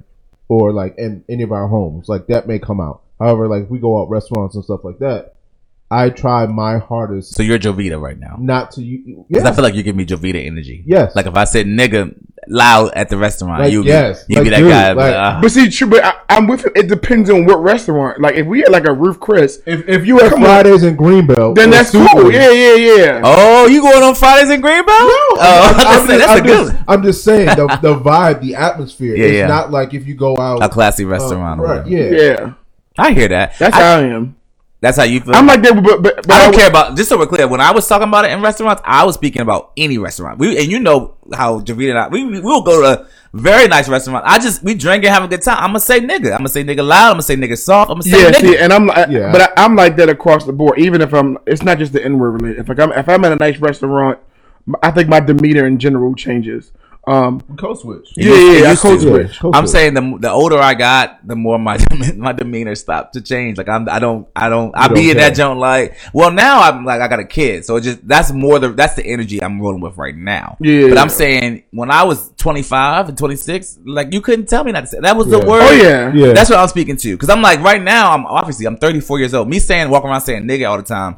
Or like in any of our homes, like that may come out. However, like if we go out restaurants and stuff like that, I try my hardest So you're Jovita right now. not to you. Because Yeah, I feel like you give me Jovita energy. Yes. Like if I said nigga loud at the restaurant, Like, you yes. you be that dude, guy. like- uh, But see, true, but I, I'm with it. It depends on what restaurant. Like if we had like a Ruth's Chris, if, if you at Come on. Fridays in Greenbelt, then or that's cool. Seward, Yeah, yeah, yeah. oh, you going on Fridays in Greenbelt? No, oh, I'm, I'm saying, that's I'm good just, I'm just saying the, the vibe, the atmosphere. Yeah, it's yeah. not like if you go out a classy uh, restaurant. or right? Yeah. yeah. I hear that. That's I- how I am. that's how you feel. I'm like that, but but, but I don't would- care about just so we're clear. When I was talking about it in restaurants, I was speaking about any restaurant. We and you know how Javita and I we we will go to a very nice restaurant. I just we drink and have a good time. I'm gonna say nigga. I'm gonna say nigga loud. I'm gonna say nigga soft. I'm gonna say Yeah, nigga. see, and I'm like, Yeah. but I, I'm like that across the board. Even if I'm, it's not just the N word related. If like I'm, if I'm at a nice restaurant, I think my demeanor in general changes. Um, Code switch. It yeah, yeah, I used code to. switch. Code I'm switch. saying the the older I got, the more my my demeanor stopped to change. Like I'm I don't I don't I You be don't in that care. joint like well now I'm like I got a kid, so it just that's more the that's the energy I'm rolling with right now. Yeah, but yeah. I'm saying when I was 25 and 26, like you couldn't tell me not to say that was the word. Oh yeah, Yeah. That's what I'm speaking to. Because I'm like, right now, I'm obviously I'm 34 years old. Me saying walk around saying nigga all the time,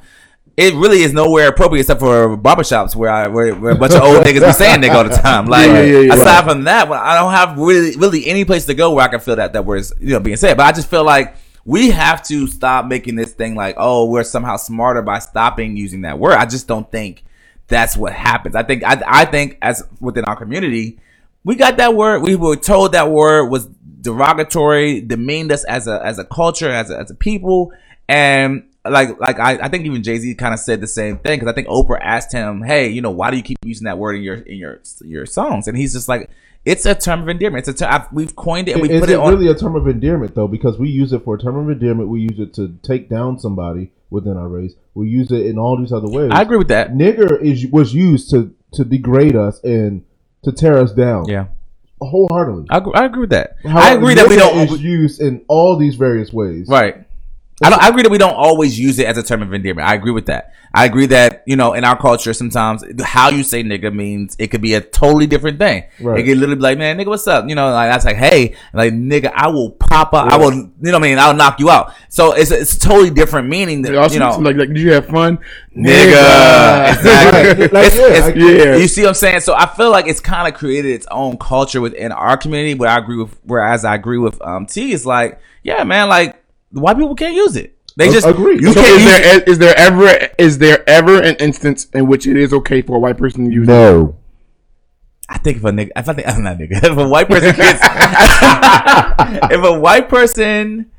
it really is nowhere appropriate except for barbershops where I where, where a bunch of old niggas be saying nigga all the time. Like Yeah, yeah, yeah, aside from that, I don't have really really any place to go where I can feel that that word is you know being said. But I just feel like we have to stop making this thing like oh we're somehow smarter by stopping using that word. I just don't think that's what happens. I think I I think as within our community we got that word. We were told that word was derogatory, demeaned us as a as a culture, as a, as a people, and like like I, I think even Jay Z kind of said the same thing because I think Oprah asked him, "Hey, you know, why do you keep using that word in your in your your songs?" And he's just like, "It's a term of endearment. It's a term I've, we've coined it and we is put it it on." really a term of endearment though? Because we use it for a term of endearment. We use it to take down somebody within our race. We use it in all these other ways. I agree with that. Nigger is was used to to degrade us and to tear us down. Yeah, wholeheartedly. I agree, I agree with that. I agree that we don't is used in all these various ways. Right. I, don't, I agree that we don't always use it as a term of endearment. I agree with that. I agree that you know in our culture sometimes how you say nigga means it could be a totally different thing. Right. It could literally be like, man, nigga, what's up? You know, like that's like, hey, like nigga, I will pop up. I will, you know, what I mean, I'll knock you out. So it's it's totally different meaning. That, also you know, like like did you have fun, nigga. Exactly. Like, It's- yeah, it's- Yeah. You see what I'm saying? So I feel like it's kind of created its own culture within our community. Where I agree with, whereas I agree with um T is like, yeah, man, like white people can't use it. They just agree. You So can't is use it. there is there ever is there ever an instance in which it is okay for a white person to use it? No. I think if a nigga, if I think I'm not nigga, if a white person gets, if a white person,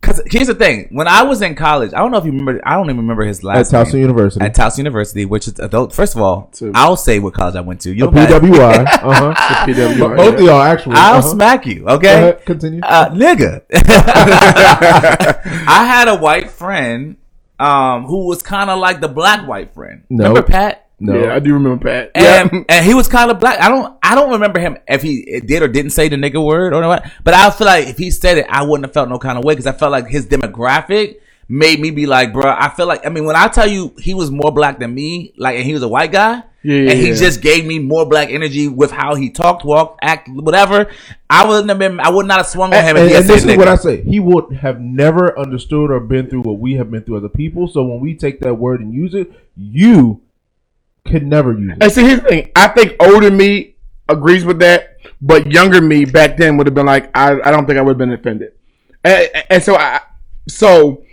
because here's the thing: when I was in college, I don't know if you remember, I don't even remember his last. At last Towson name. University. At Towson University, which is adult. First of all, Two. I'll say what college I went to. You PWI. Uh huh. PWI, Both of y'all actually. I'll uh-huh. smack you. Go Okay, ahead, continue. uh, nigga. I had a white friend um, who was kind of like the black white friend. No. Remember Pat? No. Yeah, I do remember Pat. And, yeah. and he was kind of black. I don't I don't remember him if he did or didn't say the nigga word or what. But I feel like if he said it, I wouldn't have felt no kind of way because I felt like his demographic made me be like, bro. I feel like I mean when I tell you he was more black than me, like and he was a white guy. Yeah, yeah, and he yeah. just gave me more black energy with how he talked, walked, act, whatever. I wouldn't have been. I would not have swung on him and, if and this is nigga. what I say. He would have never understood or been through what we have been through as a people. So when we take that word and use it, you can never use it. And see, here's the thing. I think older me agrees with that, but younger me back then would have been like, I, I don't think I would have been offended. And, and so I, so,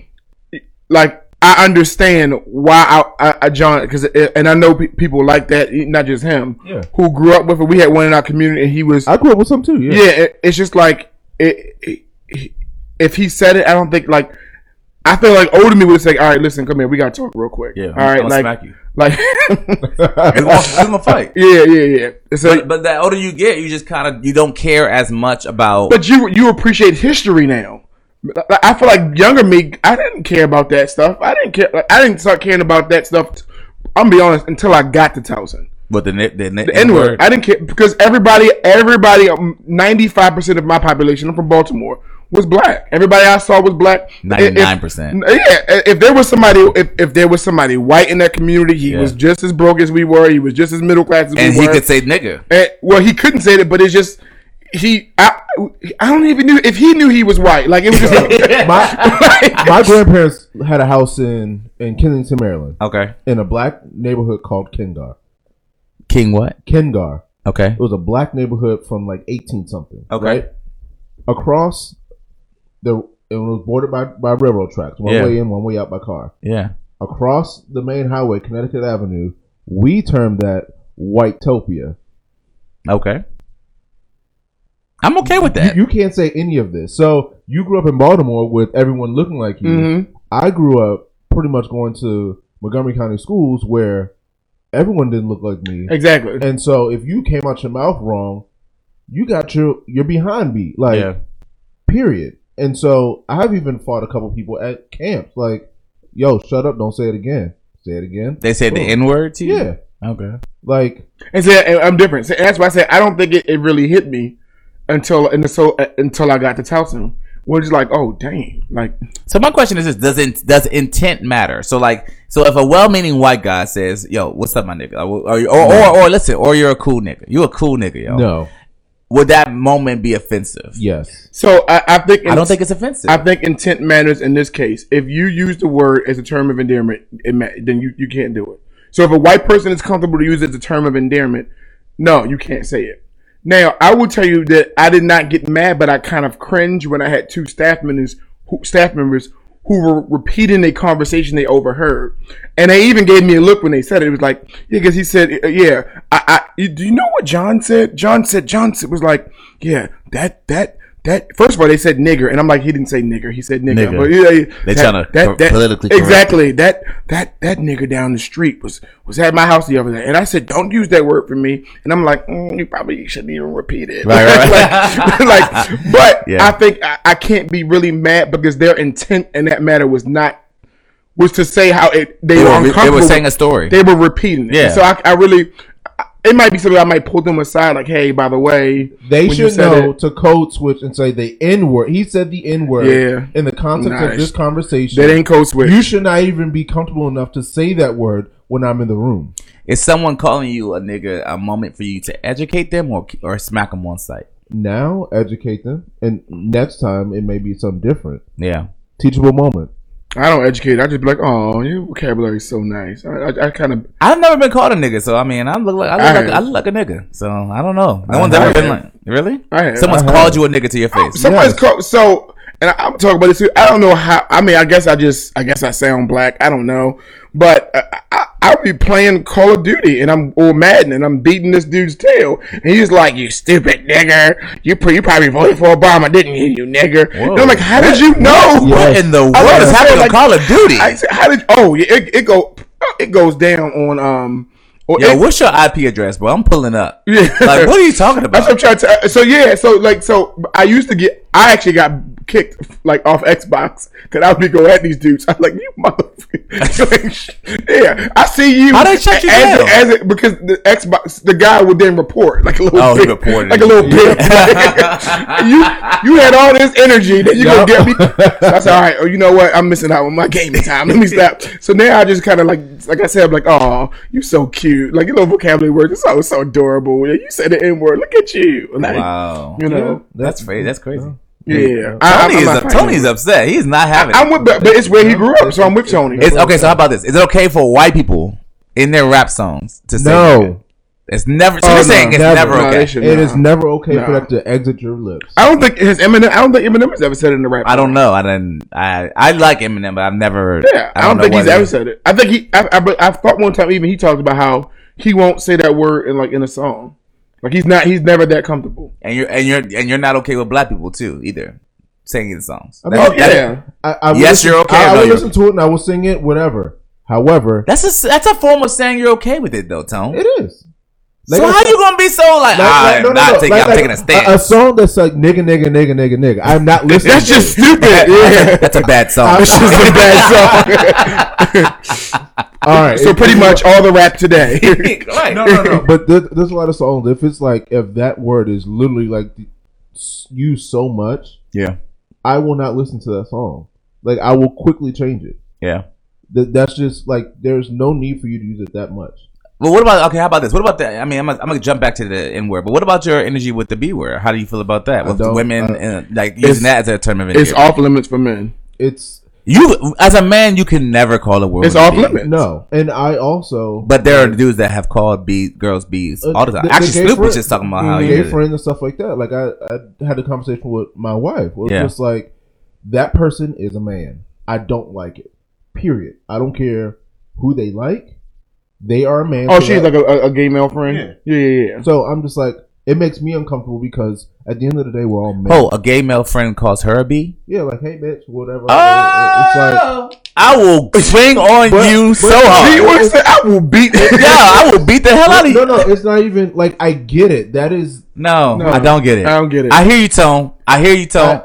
like, I understand why I, I, I John, because, and I know pe- people like that, not just him, Yeah. who grew up with it. We had one in our community, and he was, I grew up with some too. Yeah. yeah, it, it's just like, it, it, if he said it, I don't think, like, I feel like older me would say, all right, listen, come here, we got to talk real quick. Yeah, all right, like, smack you. like, It's gonna- fight. yeah, yeah, yeah. So, But, but the older you get, you just kind of you don't care as much about. But you you appreciate history now. I feel like younger me, I didn't care about that stuff. I didn't care. Like, I didn't start caring about that stuff. t- I'm gonna be honest until I got to Towson. But the the, the, The N word. I didn't care because everybody, everybody, ninety five percent of my population, I'm from Baltimore, was black. Everybody I saw was black. Ninety nine percent. Yeah, if there was somebody, if, if there was somebody white in that community, he Yeah. was just as broke as we were. He was just as middle class as And we were. And he could say nigga. And- well, he couldn't say that, but it's just he. I, I don't even knew if he knew he was white. Like it was just. My my grandparents had a house in in Kensington, Maryland, Okay. in a black neighborhood called Ken-Gar. King what? Ken-Gar. Okay. It was a black neighborhood from like eighteen something. Okay. Right? Across the it was bordered by, by railroad tracks, one Yeah. way in, one way out by car. Yeah. Across the main highway, Connecticut Avenue, we termed that Whitetopia. Okay. I'm okay with that. you can't say any of this. So you grew up in Baltimore with everyone looking like you. Mhm. I grew up pretty much going to Montgomery County schools where everyone didn't look like me. Exactly. And so if you came out your mouth wrong, you got your you're behind beat. Like yeah. period. And so I've even fought a couple people at camps, like, yo, shut up, don't say it again. Say it again. They said the N word to you. Yeah. Okay. Like And so I'm different. So that's why I said I don't think it, it really hit me until and so uh, until I got to Towson. We're just like, oh dang, like So my question is this: Does it, does intent matter? So like, so if a well-meaning white guy says, "Yo, what's up, my nigga?" Or or, or, or, or listen, or you're a cool nigga. You a cool nigga, yo. no. Would that moment be offensive? Yes. so. I, I think I don't think it's offensive. I think intent matters in this case. If you use the word as a term of endearment, it ma- then you, you can't do it. So if a white person is comfortable to use it as a term of endearment, no, you can't say it. Now, I will tell you that I did not get mad, but I kind of cringed when I had two staff members, who, staff members who were repeating a conversation they overheard, and they even gave me a look when they said it. It was like, yeah, because he said, uh, yeah, I, I, do you know what John said? John said, John said was like, yeah, that that. That, first of all, they said nigger, and I'm like, he didn't say nigger. He said nigger. Nigger. But yeah, They that- tryna that- po- that- politically correct. exactly that that that nigger down the street was was at my house the other day, and I said, don't use that word for me. And I'm like, mm, you probably shouldn't even repeat it. Right, right, like, like, but Yeah. I think I, I can't be really mad because their intent in that matter was not was to say how it they, They were were re- they were saying a story. They were repeating it. Yeah. So I, I really. It might be something I might pull them aside, like, "Hey, by the way, They should know it- to code switch and say the N word. He said the N word Yeah. in the context Nice. of this conversation. that ain't code switch." you should not even be comfortable enough to say that word when I'm in the room. Is someone calling you a nigga a moment for you to educate them or or smack them on sight? Now educate them, and next time it may be something different. Yeah. Teachable moment. I don't educate. I just be like, "Oh, your vocabulary is so nice." I, I, I kind of I've never been called a nigga, so I mean, I look like I look, I like. I look like a nigga. So I don't know. No I one's ever been like, really? I have. Someone's I have. called you a nigga to your face. Somebody's Yes. called so, and I, I'm talking about this too. I don't know how. I mean, I guess I just, I guess I sound black. I don't know, but uh, I, I'll be playing Call of Duty and I'm or Madden and I'm beating this dude's tail, and he's like, "You stupid nigger! You pre- you probably voted for Obama, didn't you, you nigger?" And I'm like, "How did you know?" What in the world I was is gonna say, happening on like, Call of Duty? I said, "How did? Oh, yeah, it, it go, it goes down on um." Or Yo, what's your IP address, bro? I'm pulling up. Yeah. Like, what are you talking That's what I'm about? trying to. Uh, so yeah, so like, so I used to get. I actually got kicked like off Xbox because I would be going at these dudes. I'm like, you motherfucker. yeah, I see you. How they shut you as, down? As it, because the Xbox, the guy would then report like a little. Oh, he bit, reported like a little bit. you you had all this energy that you gonna get me. So I said, all right. Oh, you know what? I'm missing out on my gaming time. Let me stop. So now I just kind of like, like I said, I'm like, oh, you so cute. Like your little vocabulary words. It's so so adorable. You said the N word. Look at you. Like, Wow. You know. That's crazy. That's crazy. Yeah. I, Tony I'm is not up, fighting Tony's it. upset. He's not having I'm with, but, but it's where he grew up, so I'm with Tony. It's, okay, so how about this? Is it okay for white people in their rap songs to say No. Nigga? It's never. So Oh, you're no, saying it's never. never, okay. they should It not. is never okay for Nah. that to exit your lips. I don't think his Eminem. I don't think Eminem has ever said it in the rap. I don't know. I didn't. I I like Eminem, but I've never. Yeah, I don't, know think he's ever said it. I think he. I, I, but I thought one time even he talked about how he won't say that word in like in a song. Like he's not. He's never that comfortable. And you're and you're and you're not okay with black people too either singing the songs. I mean, Oh That's- yeah. I, I will Yes, listen- you're okay, I, I will you're listen to it and I will sing it, whatever. However, That's a that's a form of saying you're okay with it though, Tone. it is. So Like I how said- you gonna be so like, like- "Ah, like- I'm no, no, not no, taking like- I'm like taking a A, stand. song that's like nigga, nigga, nigga, nigga, nigga. I'm not listening. That's to just it. stupid. Yeah. That's a bad song. I'm- just a bad song. all right. so pretty much all the rap today. right. No, no, no. But there, there's a lot of songs. If it's like if that word is literally like used so much, Yeah. I will not listen to that song. Like I will quickly change it. Yeah. That that's just like there's no need for you to use it that much. Well, what about okay? How about this? What about that? I mean, I'm gonna, I'm gonna jump back to the N word, but what about your energy with the B word? How do you feel about that? With women, I- and, like using that as a term of energy. It's off limits for men. It's You, as a man, you can never call a woman. It's off limits. no, and I also But there are dudes that have called B girls B's Uh, all the time. the- the Actually, gay Snoop was just talking about how the gay friend and stuff like that. Like I, I had a conversation with my wife. It was Yeah. just like that person is a man. I don't like it. Period. I don't care who they like. They are a man. Oh, so she's that- like a, a, a gay male friend. Yeah, yeah, yeah. So I'm just like, it makes me uncomfortable because at the end of the day, we're all men. Oh, a gay male friend calls her a B. yeah, like hey, bitch, whatever. Oh, it's like I will swing on But- you but- so He hard. wants to. I will beat. yeah, I will beat the hell out of you. no, no, it's not even like I get it. That is, No, No, I don't get it. I don't get it. I hear you, Tone. I hear you, Tone. I-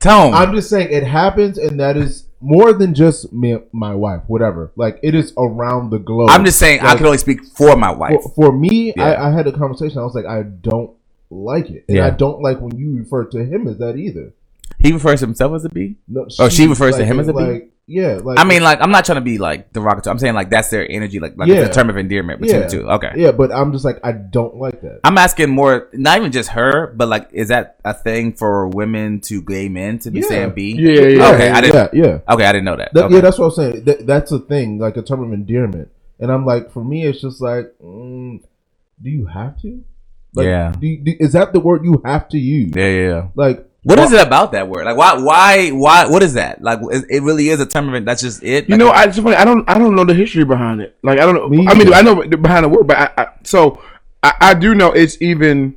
Tone. I'm just saying it happens, and that is more than just me, my wife, whatever. Like it is around the globe. I'm just saying I can only speak for my wife. for, for me, Yeah. I, I had a conversation. I was like, I don't like it, and Yeah. I don't like when you refer to him as that either. He refers to himself as a B. No, Oh, she refers to him as a B? Like, Yeah, like I mean, like, I'm not trying to be like derogatory. I'm saying like that's their energy, like, like Yeah. it's a term of endearment between yeah, the two. Okay. yeah, but I'm just like, I don't like that. I'm asking more, not even just her, but like, is that a thing for women to gay men to be Yeah. saying B? Yeah, yeah. Okay, I didn't. yeah, yeah. Okay, I didn't know that. That, okay. Yeah, that's what I'm saying. That, that's a thing, like a term of endearment. And I'm like, for me, it's just like, mm, do you have to? Like, Yeah. Do do, is that the word you have to use? yeah, yeah, yeah. Like, What is it about that word? Like, why, why, why? What is that? Like, it, it really is a term of it. That's just it. You know, I just funny. I don't. I don't know the history behind it. Like I don't know. Me I mean, either. I know behind the word, but I, I so I, I do know it's even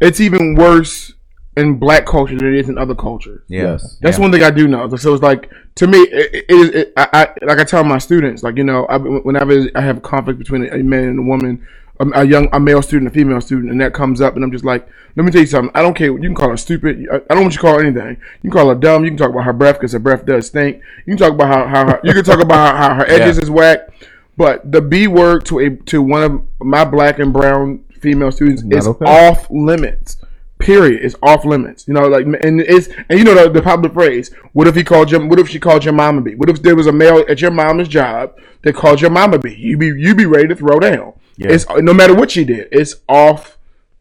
it's even worse in black culture than it is in other cultures. yeah. yes. That's Yeah. one thing I do know. So it's like to me, it, it, it, it, I, I like I tell my students, like you know, I, whenever I have a conflict between a man and a woman, a, a young a male student, a female student, and that comes up, and I'm just like, let me tell you something. I don't care. You can call her stupid. I I don't want you to call her anything. You can call her dumb. You can talk about her breath because her breath does stink. You can talk about how, how her, you can talk about how, how her edges Yeah. is whack. But the B word to a to one of my black and brown female students Not is okay. off limits. Period. It's off limits. You know, like, and it's and you know the, the popular phrase. What if he called your? What if she called your mama B? What if there was a male at your mama's job that called your mama B? You be you be ready to throw down. Yeah. It's no matter what she did. It's off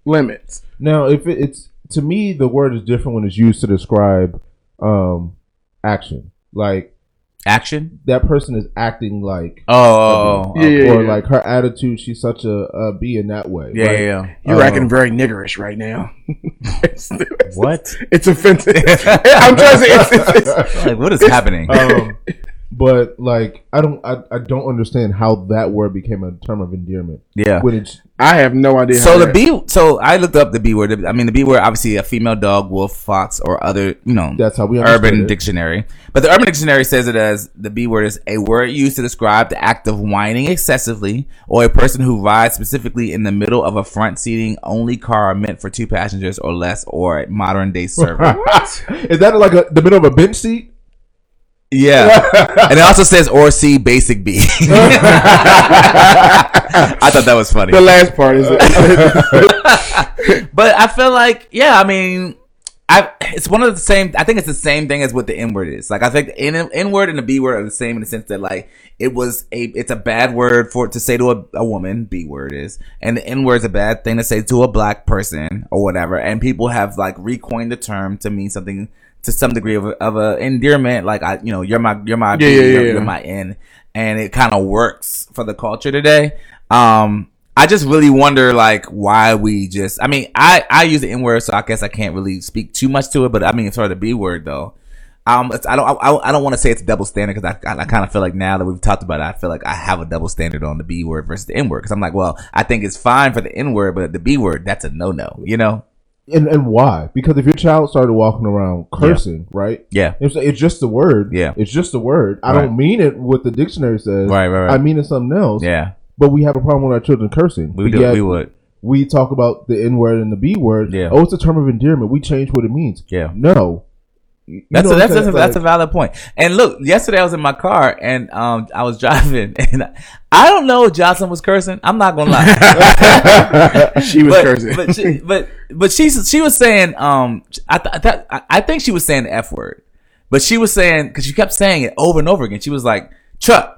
limits. Now, if it, it's to me, the word is different when it's used to describe um, action. Like Action. that person is acting like, Oh, oh, oh, Yeah, yeah, or yeah. like her attitude. She's such a, a B in that way. yeah, Like, yeah, yeah. You're Uh, acting very niggerish right now. it's, it's- What? It's offensive. I'm trying to say it's, it's, it's, Like, what is happening? um, but like I don't I, I don't understand how that word became a term of endearment. yeah. When it's I have no idea. So how the B, so I looked up the B word. I mean, the B word, obviously, a female dog, wolf, fox, or other, you know, That's how we Urban it. Dictionary. But the Urban Dictionary says it as the B word is a word used to describe the act of whining excessively, or a person who rides specifically in the middle of a front seating only car meant for two passengers or less, or a modern day server. is that like a, the middle of a bench seat? Yeah, and it also says or C basic B. I thought that was funny. the last part is it. But I feel like, yeah, I mean, I it's one of the same. I think it's the same thing as what the N word is. Like I think the N, N word and the B word are the same in the sense that like it was a it's a bad word for to say to a, a woman. B word is, and the N word is a bad thing to say to a black person or whatever. And people have like recoined the term to mean something to some degree of a, of a endearment. Like I, you know, you're my you're my B, Yeah, yeah, you're, yeah, you're my N, and it kind of works for the culture today. Um, I just really wonder like why we just I mean I I use the N word so I guess I can't really speak too much to it but I mean for the B word though um it's, I don't I, I don't want to say it's a double standard because I, I, kind of feel like now that we've talked about it I feel like I have a double standard on the B word versus the N word because I'm like well I think it's fine for the N word but the B word that's a no no you know And and why? Because if your child started walking around cursing, right? yeah It's, it's just a word. Yeah. It's just a word. I Right. don't mean it what the dictionary says. Right, right, right. I mean it something else. yeah But we have a problem with our children cursing. we do we would We talk about the N word and the B word. Yeah. Oh, it's a term of endearment. We change what it means. Yeah. No. You That's a, that's a, saying? that's a valid point. And look, yesterday I was in my car and um I was driving and I don't know if Jocelyn was cursing. I'm not gonna lie. She was but, cursing. but she, but but she she was saying um I th- I, th- I I think she was saying the f word, but she was saying because she kept saying it over and over again. She was like truck.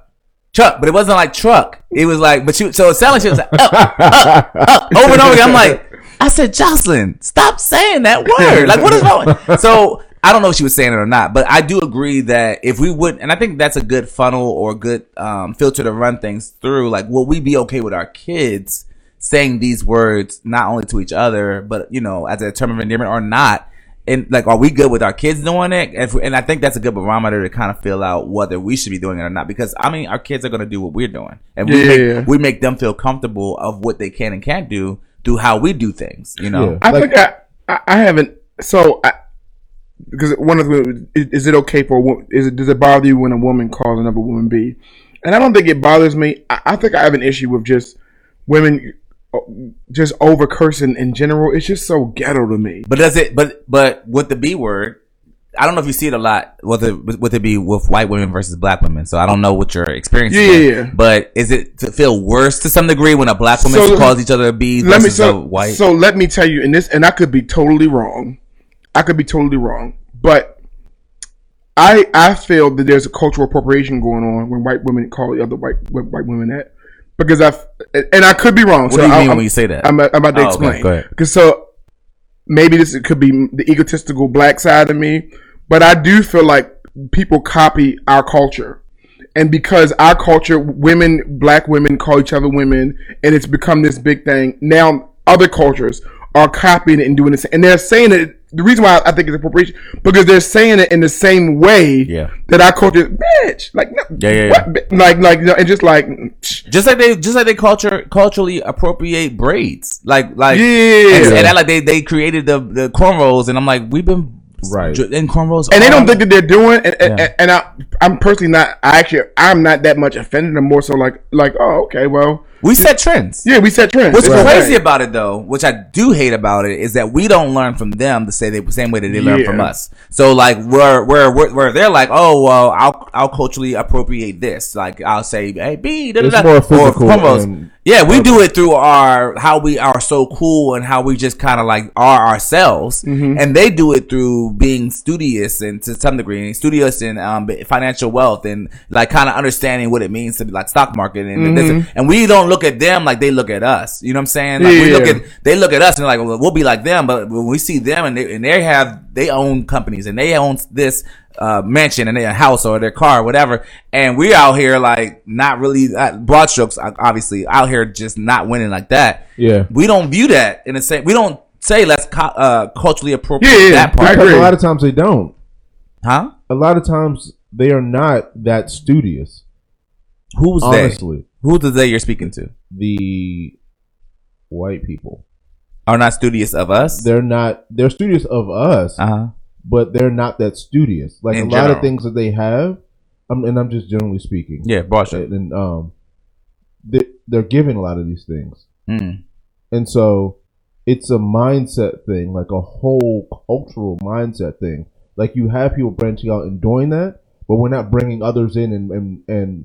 Truck, but it wasn't like truck. It was like, but she, so it sounded like she was like, up, up, up, over and over again. I'm like, I said, Jocelyn, stop saying that word. Like, what is wrong? So I don't know if she was saying it or not, but I do agree that if we would, and I think that's a good funnel or good um, filter to run things through. Like, will we be okay with our kids saying these words not only to each other, but you know, as a term of endearment or not? And like, are we good with our kids doing it? If, and I think that's a good barometer to kind of fill out whether we should be doing it or not. Because I mean, our kids are going to do what we're doing, and we Yeah, make, yeah, yeah. we make them feel comfortable of what they can and can't do through how we do things. You know, Yeah. I Like- think I, I, I haven't. So, I, because one of the is, is it okay for a woman? Is it does it bother you when a woman calls another woman B? And I don't think it bothers me. I, I think I have an issue with just women uh, just over cursing in general. It's just so ghetto to me. But does it? But but with the B word, I don't know if you see it a lot. Whether would it be with white women versus black women? So I don't know what your experience. Yeah, is. yeah, yeah. But is it to feel worse to some degree when a black woman So- calls each other a B Let me versus a white? so let me tell you, and this, and I could be totally wrong. I could be totally wrong, but I I feel that there's a cultural appropriation going on when white women call the other white white women that because I and I could be wrong. What do you mean when you say that? I'm, I'm about to Oh, okay, explain. go ahead. Because so maybe this could be the egotistical black side of me, but I do feel like people copy our culture. And because our culture, women, black women call each other women, and it's become this big thing. Now other cultures are copying it and doing this, and they're saying it. The reason why I think it's appropriation because they're saying it in the same way Yeah. that our culture, bitch, like no, Yeah, yeah, what, bi- like like you know, and just like just like they just like they culture culturally appropriate braids, like like Yeah. and, and that, like they they created the the cornrows, and I'm like we've been Right. in cornrows, and they don't think that they're doing and, and, Yeah. and I I'm personally not I actually I'm not that much offended I'm more so like like oh okay well we set trends. yeah we set trends What's It's crazy about it though, which I do hate about it, is that we don't learn from them the same, the same way that they learn Yeah. from us. So like where where where where they're like, oh well, I'll I'll culturally appropriate this. Like I'll say, hey B, da, da, It's da, more or physical promos. and- Yeah, we do it through our how we are so cool and how we just kind of like are ourselves, Mm-hmm. and they do it through being studious and to some degree studious in um financial wealth and like kind of understanding what it means to be like stock market and this, and we don't look at them like they look at us. You know what I'm saying? Like we look Mm-hmm. At they look at us and like well, we'll be like them, but when we see them and they and they have they own companies and they own this uh, mansion and their house or their car or whatever, and we're out here like not really uh, broad strokes, uh, obviously out here just not winning like that. Yeah. we don't view that in the same. We don't say let's co- uh, culturally appropriate Yeah, yeah, that part, Because a lot of times they don't. huh? A lot of times they are not that studious. Who's Honestly, they? Who's the they you're speaking to? the white people Are not studious of us. they're not. They're studious of us, Uh huh. But they're not that studious. Like In a lot of things that they have, um, and I'm just generally speaking. Yeah, stroke. and, and um, they, they're given a lot of these things. Mm. And so it's a mindset thing, like a whole cultural mindset thing. Like you have people branching out and doing that, but we're not bringing others in and, and, and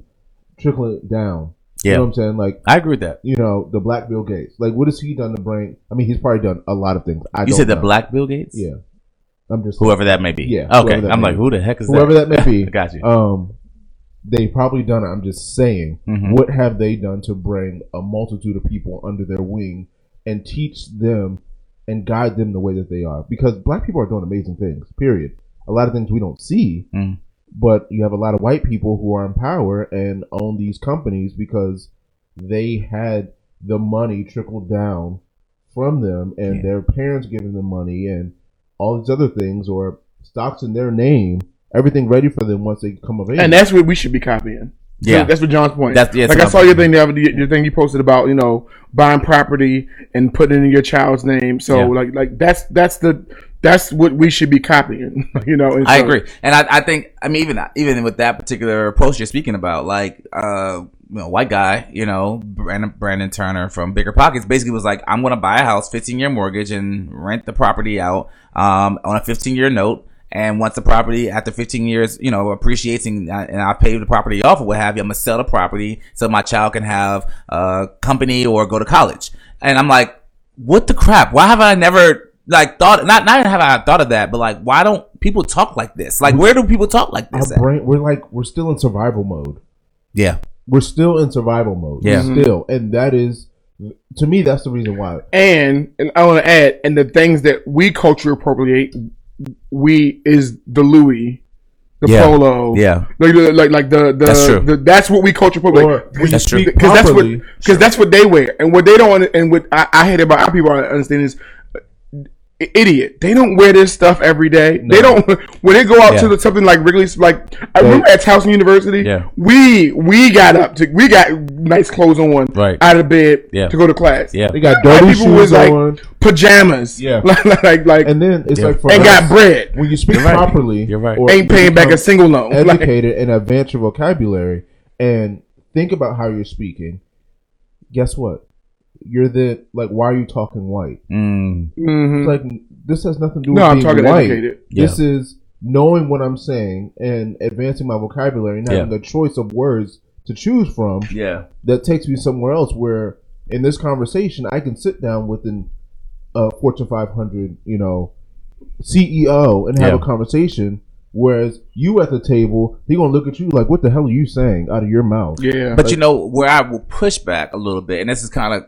trickling it down. You Yeah. know what I'm saying? Like, I agree with that. you know, the black Bill Gates. Like, what has he done to bring? I mean, he's probably done a lot of things. I You said the black Bill Gates. Yeah. I'm just Whoever that may be. Yeah, Okay. I'm like, be. who the heck is whoever that may be. Got you. Um, they probably done it. I'm just saying, Mhm. what have they done to bring a multitude of people under their wing and teach them and guide them the way that they are? Because black people are doing amazing things. Period. A lot of things we don't see, Mm. but you have a lot of white people who are in power and own these companies because they had the money trickle down from them and Yeah. their parents giving them money and all these other things or stocks in their name, everything ready for them once they come of age. and that's what we should be copying. So Yeah. that's what John's point. That's- yeah, like I saw I'm your thing the other your thing you posted about you know buying property and putting it in your child's name. So Yeah. like like that's that's the that's what we should be copying. You know, and I so- agree, and I, I think I mean even even with that particular post you're speaking about, like uh, you know, white guy, you know, Brandon Brandon Turner from Bigger Pockets, basically was like, I'm going to buy a house, 15 year mortgage, and rent the property out um, on a 15 year note. And once the property after 15 years, you know, appreciates and, I- and I pay the property off or what have you, I'm gonna sell the property so my child can have a company or go to college. And I'm like, what the crap? Why have I never like thought? Not not have I thought of that, but like, why don't people talk like this? Like, where do people talk like this? Brain, we're like we're still in survival mode. Yeah, We're still in survival mode. Yeah. Mm-hmm. Still, and that is to me that's the reason why. And and I want to add, and the things that we culture appropriate, we is the Louis, the Yeah. polo, Yeah. like the- like like the the That's true. the- that's what we culture appropriate. Or when That's true. because that's what properly, because that's what they wear, and what they don't, and what I, I hate about our people I understand is i- idiot. They don't wear this stuff every day. They don't when they go out Yeah. to the, something like Wrigley's. Like I remember at Towson University, Yeah. we we got up to we got nice clothes on, Right. out of bed Yeah. to go to class. Yeah. they got White dirty people shoes was like on, pajamas, Yeah. like like, like and then it's Yeah. like for and us, got bread. when you speak You're right. properly. You're right. or Ain't paying back a single loan. Like, Educated and advance your vocabulary, and think about how you're speaking. Guess what? You're the like. Why are you talking white? Mm, mhm. It's like this has nothing to do No, with I'm being talking white. educated. This is knowing what I'm saying and advancing my vocabulary and having Yeah. a choice of words to choose from yeah, that takes me somewhere else where in this conversation I can sit down with an uh, Fortune 500, you know, CEO and have Yeah. a conversation. Whereas you at the table, he gonna look at you like, "What the hell are you saying out of your mouth?" yeah, But you know where I will push back a little bit, and this is kind of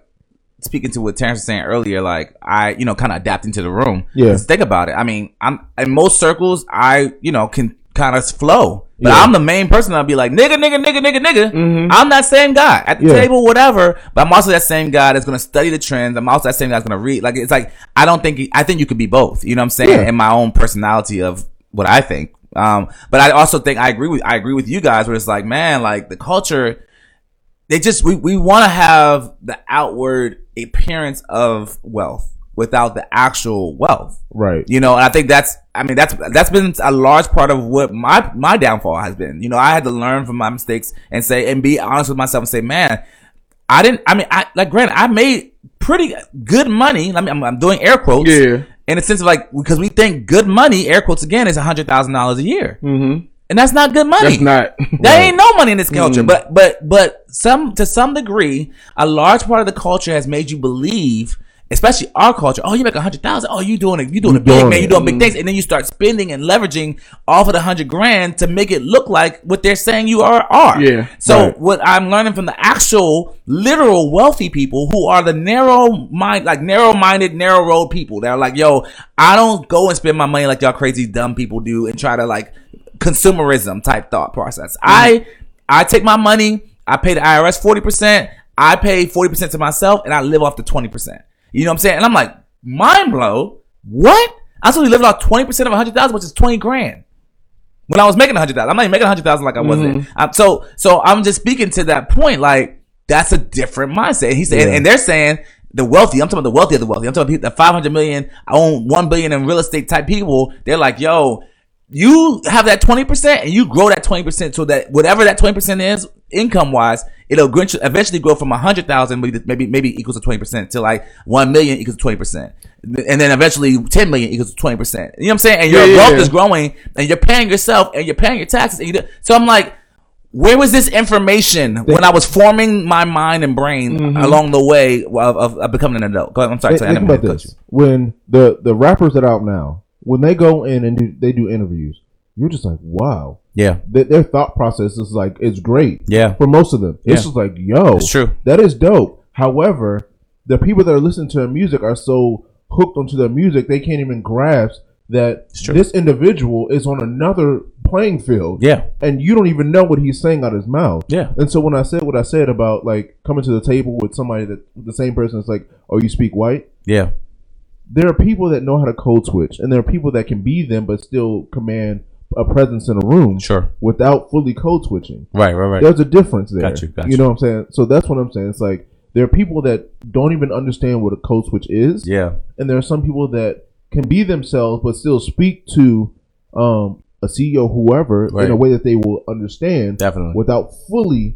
speaking to what Terrence was saying earlier. Like I, you know, kind of adapting to the room. Yeah. think about it. I mean, I'm in most circles. I, you know, can kind of flow, but Yeah. I'm the main person. I'll be like nigga, nigga, nigga, nigga, nigga. Mm-hmm. I'm that same guy at the Yeah. table, whatever. But I'm also that same guy that's gonna study the trends. I'm also that same guy that's gonna read. Like it's like I don't think I think you could be both. You know what I'm saying? Yeah. In my own personality of what I think. Um, but I also think I agree with I agree with you guys where it's like, man, like the culture they just we, we want to have the outward appearance of wealth without the actual wealth Right. you know and i think that's i mean that's that's been a large part of what my my downfall has been you know i had to learn from my mistakes and say and be honest with myself and say man i didn't i mean i like granted i made pretty good money i mean i'm, I'm doing air quotes Yeah. in a sense of like because we think good money air quotes again is a hundred thousand dollars a year Mhm. And that's not good money that's not. there ain't no money in this culture, Mm. but but but some to some degree, a large part of the culture has made you believe, especially our culture. Oh, you make a hundred thousand. Oh, you doing it? You doing You it big, doing man? You doing big things, and then you start spending and leveraging off of the hundred grand to make it look like what they're saying you are. Are Yeah, So right. what I'm learning from the actual literal wealthy people who are the narrow mind, like narrow minded, narrow road people. They're like, yo, I don't go and spend my money like y'all crazy dumb people do and try to like consumerism type thought process. I I take my money, I pay the IRS forty percent, I pay forty percent to myself, and I live off the twenty percent. You know what I'm saying? And I'm like, mind blow. What? I'm supposed to live off twenty percent of a hundred thousand, which is twenty grand when I was making a hundred thousand. I'm not even making a hundred thousand like I wasn't. Um, so, so I'm just speaking to that point. Like that's a different mindset. He said, Yeah. and they're saying the wealthy. I'm talking about the wealthy of the wealthy. I'm talking about the 500 million, I own one billion in real estate type people. They're like, yo, you have that 20% and you grow that 20% so that whatever that 20% is income wise, it'll eventually- grow from 100,000, maybe, maybe, maybe equals to 20% to like 1 million equals to 20%. And then eventually 10 million equals to 20%. You know what I'm saying? And your Yeah, wealth yeah. is growing and you're paying yourself and you're paying your taxes. And you so I'm like, where was this information when I was forming my mind and brain Mm-hmm. along the way of, of, of becoming an adult? Go ahead, I'm sorry. I think didn't about mean to cut this: when the the rappers that are out now, when they go in and do, they do interviews, you're just like, wow. Yeah. their, their thought process is like it's great. Yeah. for most of them, Yeah. it's just like, yo, It's true. That is dope. However, the people that are listening to their music are so hooked onto their music they can't even grasp that this individual is on another playing field. Yeah. and you don't even know what he's saying out of his mouth. Yeah. And so when I said what I said about like coming to the table with somebody that the same person is like, oh, you speak white. Yeah. There are people that know how to code switch, and there are people that can be them but still command a presence in a room Sure. without fully code switching. Right, right, right. There's a difference there. Got you, got you. know what I'm saying? So that's what I'm saying. It's like there are people that don't even understand what a code switch is, Yeah. and there are some people that can be themselves but still speak to um, a CEO, whoever, Right. in a way that they will understand Definitely. without fully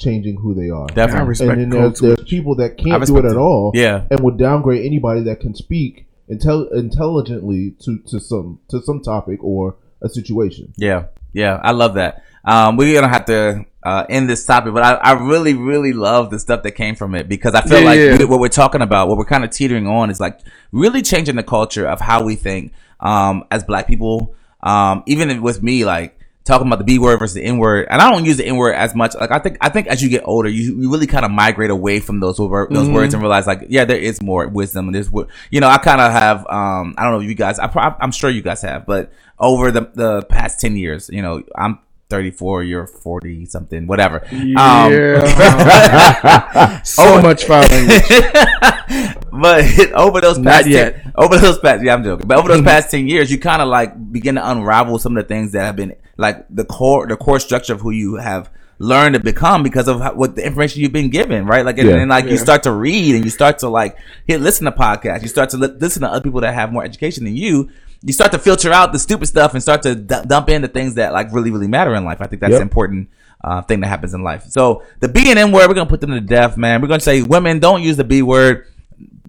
changing who they are. I Definitely. respect and then there's, there's people that can't do it at all, Yeah. and would downgrade anybody that can speak intel- intelligently to, to some to some topic or a situation. Yeah, yeah, I love that. Um, we're gonna have to uh, end this topic, but I, I really, really love the stuff that came from it because I feel Yeah, like yeah. we- what we're talking about, what we're kind of teetering on, is like really changing the culture of how we think um, as Black people. Um, even with me, like talking about the B word versus the N word, and I don't use the N word as much. Like I think, I think as you get older, you, you really kind of migrate away from those wor- those Mm-hmm. words and realize like, yeah, there is more wisdom and there's, you know, I kind of have, um, I don't know if you guys, I pro- I'm sure you guys have, but over the the past ten years, you know, I'm 34, you're 40 something, whatever. Um, Yeah. so much foul language. but over those Not yet. 10, over those past yeah I'm joking but over those past 10 years you kind of like begin to unravel some of the things that have been like the core the core structure of who you have learned to become because of how, what the information you've been given right? Like and, Yeah. and like you start to read and you start to like hit listen to podcasts. You start to li- listen to other people that have more education than you. You start to filter out the stupid stuff and start to d- dump in the things that like really really matter in life. I think that's Yep. an important uh, thing that happens in life. So the B and N word we're gonna put them to death man. We're gonna say women don't use the B word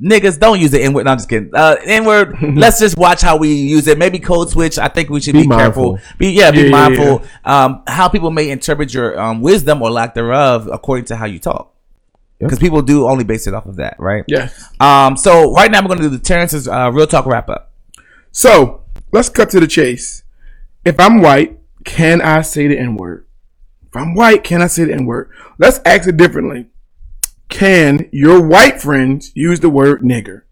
niggas don't use the N word. No, I'm just kidding. Uh, N word. let's just watch how we use it. Maybe code switch. I think we should be, Be careful. Be yeah, be Yeah, yeah, mindful. Um, how people may interpret your um, wisdom or lack thereof according to how you talk. Yep. Because people do only base it off of that, right? Yeah. Um. So right now we're gonna do the Terrence's uh, real talk wrap up. So let's cut to the chase. If I'm white, can I say the N word? If I'm white, can I say the N word? Let's ask it differently. Can your white friends use the word nigger?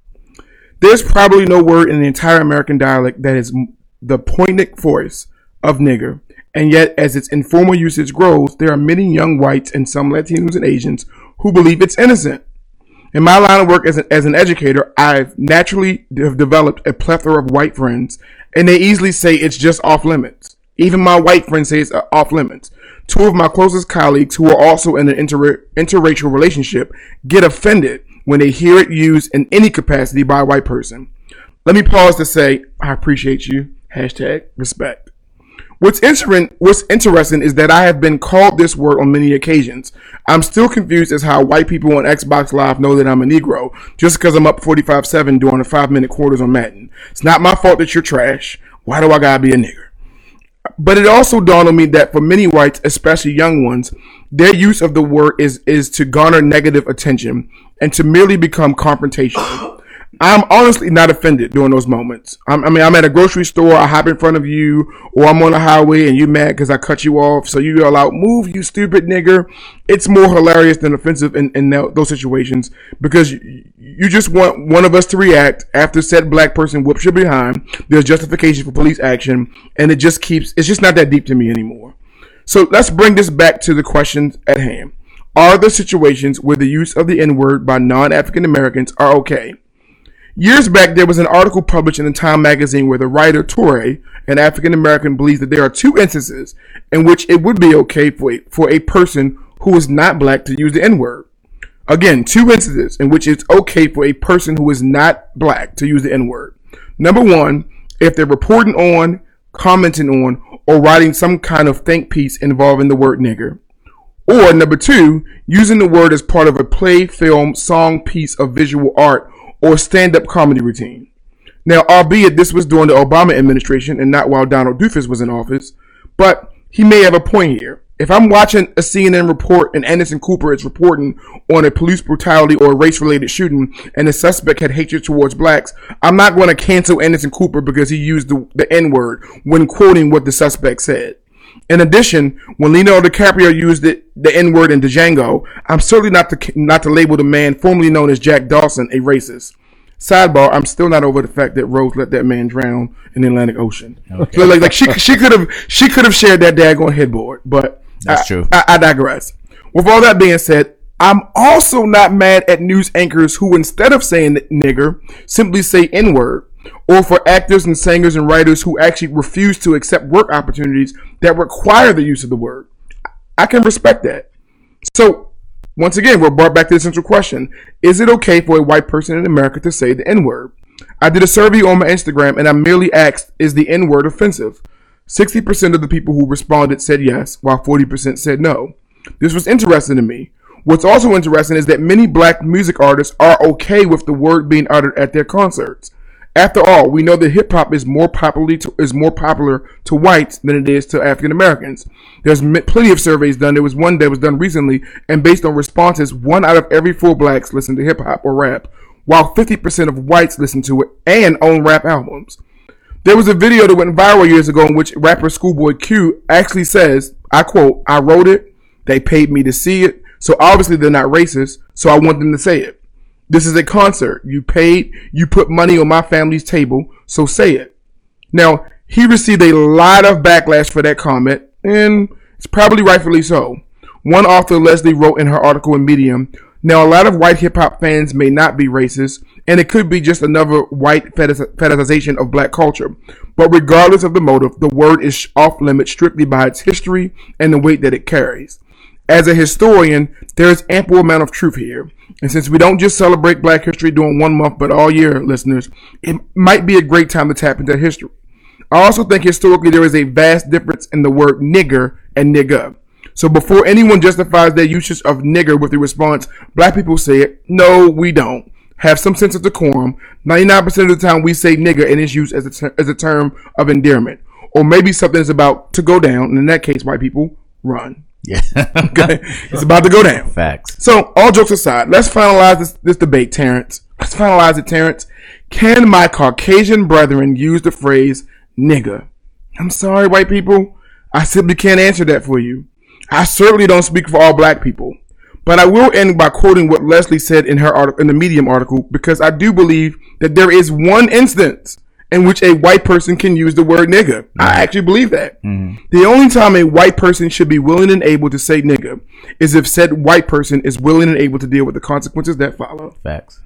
There's probably no word in the entire American dialect that is the poignant force of nigger. And yet, as its informal usage grows, there are many young whites and some Latinos and Asians who believe it's innocent. In my line of work as an, as an educator, I've naturally have developed a plethora of white friends, and they easily say it's just off limits. Even my white friends say it's uh, off limits. Two of my closest colleagues, who are also in an inter- interracial relationship, get offended when they hear it used in any capacity by a white person. Let me pause to say, I appreciate you. Hashtag respect. What's interesting, what's interesting is that I have been called this word on many occasions. I'm still confused as how white people on Xbox Live know that I'm a Negro just because I'm up 45-7 during the five minute quarters on Madden. It's not my fault that you're trash. Why do I gotta be a nigger? But it also dawned on me that for many whites, especially young ones, their use of the word is is to garner negative attention and to merely become confrontational. I'm honestly not offended during those moments. I'm, I mean, I'm at a grocery store, I hop in front of you, or I'm on the highway and you mad because I cut you off, so you yell out, "Move, you stupid nigger!" It's more hilarious than offensive in, in those situations because you, you just want one of us to react after said black person whoops your behind. There's justification for police action, and it just keeps. It's just not that deep to me anymore. So let's bring this back to the questions at hand. Are there situations where the use of the N word by non African Americans are okay? Years back, there was an article published in the Time magazine where the writer Touré, an African American, believes that there are two instances in which it would be okay for a, for a person who is not black to use the N word. Again, two instances in which it's okay for a person who is not black to use the N word. Number one, if they're reporting on, commenting on, or writing some kind of think piece involving the word nigger. Or number two, using the word as part of a play, film, song, piece of visual art, or stand up comedy routine. Now, albeit this was during the Obama administration and not while Donald Doofus was in office, but he may have a point here. If I'm watching a CNN report and Anderson Cooper is reporting on a police brutality or race related shooting and the suspect had hatred towards blacks, I'm not going to cancel Anderson Cooper because he used the, the N word when quoting what the suspect said. In addition, when Leonardo DiCaprio used it, the N word in Django, I'm certainly not to not to label the man formerly known as Jack Dawson a racist. Sidebar: I'm still not over the fact that Rose let that man drown in the Atlantic Ocean. So like, like she she could have she could have shared that daggone headboard, but That's I- true. I, I digress. With all that being said, I'm also not mad at news anchors who, instead of saying nigger, simply say N word, or for actors and singers and writers who actually refuse to accept work opportunities that require the use of the word. I can respect that. So, once again, we're brought back to the central question Is it okay for a white person in America to say the N word? I did a survey on my Instagram and I merely asked, Is the N word offensive? 60% of the people who responded said yes, while 40% said no. This was interesting to me. What's also interesting is that many black music artists are okay with the word being uttered at their concerts. After all, we know that hip hop is more popularly to, is more popular to whites than it is to African Americans. There's plenty of surveys done. There was one that was done recently, and based on responses, one out of every four blacks listen to hip hop or rap, while 50% of whites listen to it and own rap albums. There was a video that went viral years ago in which rapper Schoolboy Q actually says, I quote, I wrote it, they paid me to see it, so obviously they're not racist, so I want them to say it. This is a concert. You paid, you put money on my family's table, so say it. Now, he received a lot of backlash for that comment, and it's probably rightfully so. One author, Leslie, wrote in her article in Medium, now a lot of white hip hop fans may not be racist, and it could be just another white fetishization of black culture. But regardless of the motive, the word is off limits strictly by its history and the weight that it carries. As a historian, there is ample amount of truth here. And since we don't just celebrate Black History during one month, but all year, listeners, it might be a great time to tap into history. I also think historically there is a vast difference in the word nigger and nigga. So before anyone justifies their usage of nigger with the response, black people say it, no, we don't. Have some sense of decorum. 99% of the time we say nigger and it's used as a, ter- as a term of endearment. Or maybe something is about to go down, and in that case, white people run. Yeah. Okay? it's about to go down. Facts. So, all jokes aside, let's finalize this, this debate, Terrence. Let's finalize it, Terrence. Can my Caucasian brethren use the phrase nigga? I'm sorry, white people. I simply can't answer that for you. I certainly don't speak for all black people. But I will end by quoting what Leslie said in her article, in the Medium article, because I do believe that there is one instance in which a white person can use the word nigga. I mm-hmm. actually believe that. Mm-hmm. The only time a white person should be willing and able to say nigga is if said white person is willing and able to deal with the consequences that follow. Facts.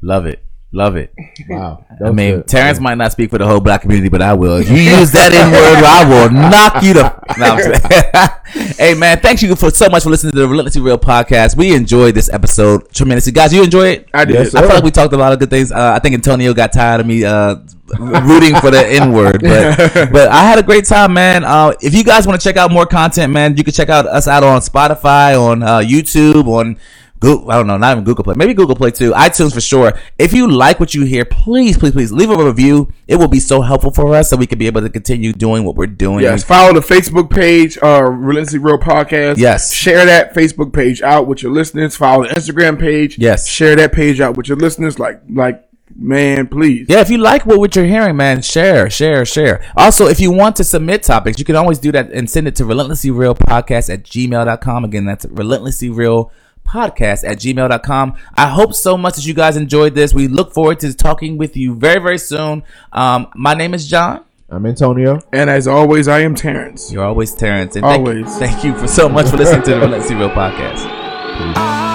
Love it. Love it. Wow. I mean, good. Terrence might not speak for the whole black community, but I will. If you use that N word, I will knock you to. No, hey, man, thank you for so much for listening to the Relentlessly Real podcast. We enjoyed this episode tremendously. Guys, you enjoy it? I did. Yes, I sir. feel like we talked a lot of good things. Uh, I think Antonio got tired of me uh, rooting for the N word, but but I had a great time, man. Uh, if you guys want to check out more content, man, you can check out us out on Spotify, on uh, YouTube, on. Google, I don't know, not even Google Play, maybe Google Play too, iTunes for sure. If you like what you hear, please, please, please leave a review. It will be so helpful for us so we can be able to continue doing what we're doing. Yes, follow the Facebook page, uh, Relentlessly Real Podcast. Yes. Share that Facebook page out with your listeners. Follow the Instagram page. Yes. Share that page out with your listeners. Like, like, man, please. Yeah, if you like what, what you're hearing, man, share, share, share. Also, if you want to submit topics, you can always do that and send it to relentlessly real podcast at gmail.com. Again, that's relentlessly real podcast at gmail.com. I hope so much that you guys enjoyed this. We look forward to talking with you very, very soon. Um, my name is John. I'm Antonio. And as always, I am Terrence. You're always Terrence. And thank, Always. thank you for so much for listening to the Relentlessly Real podcast. I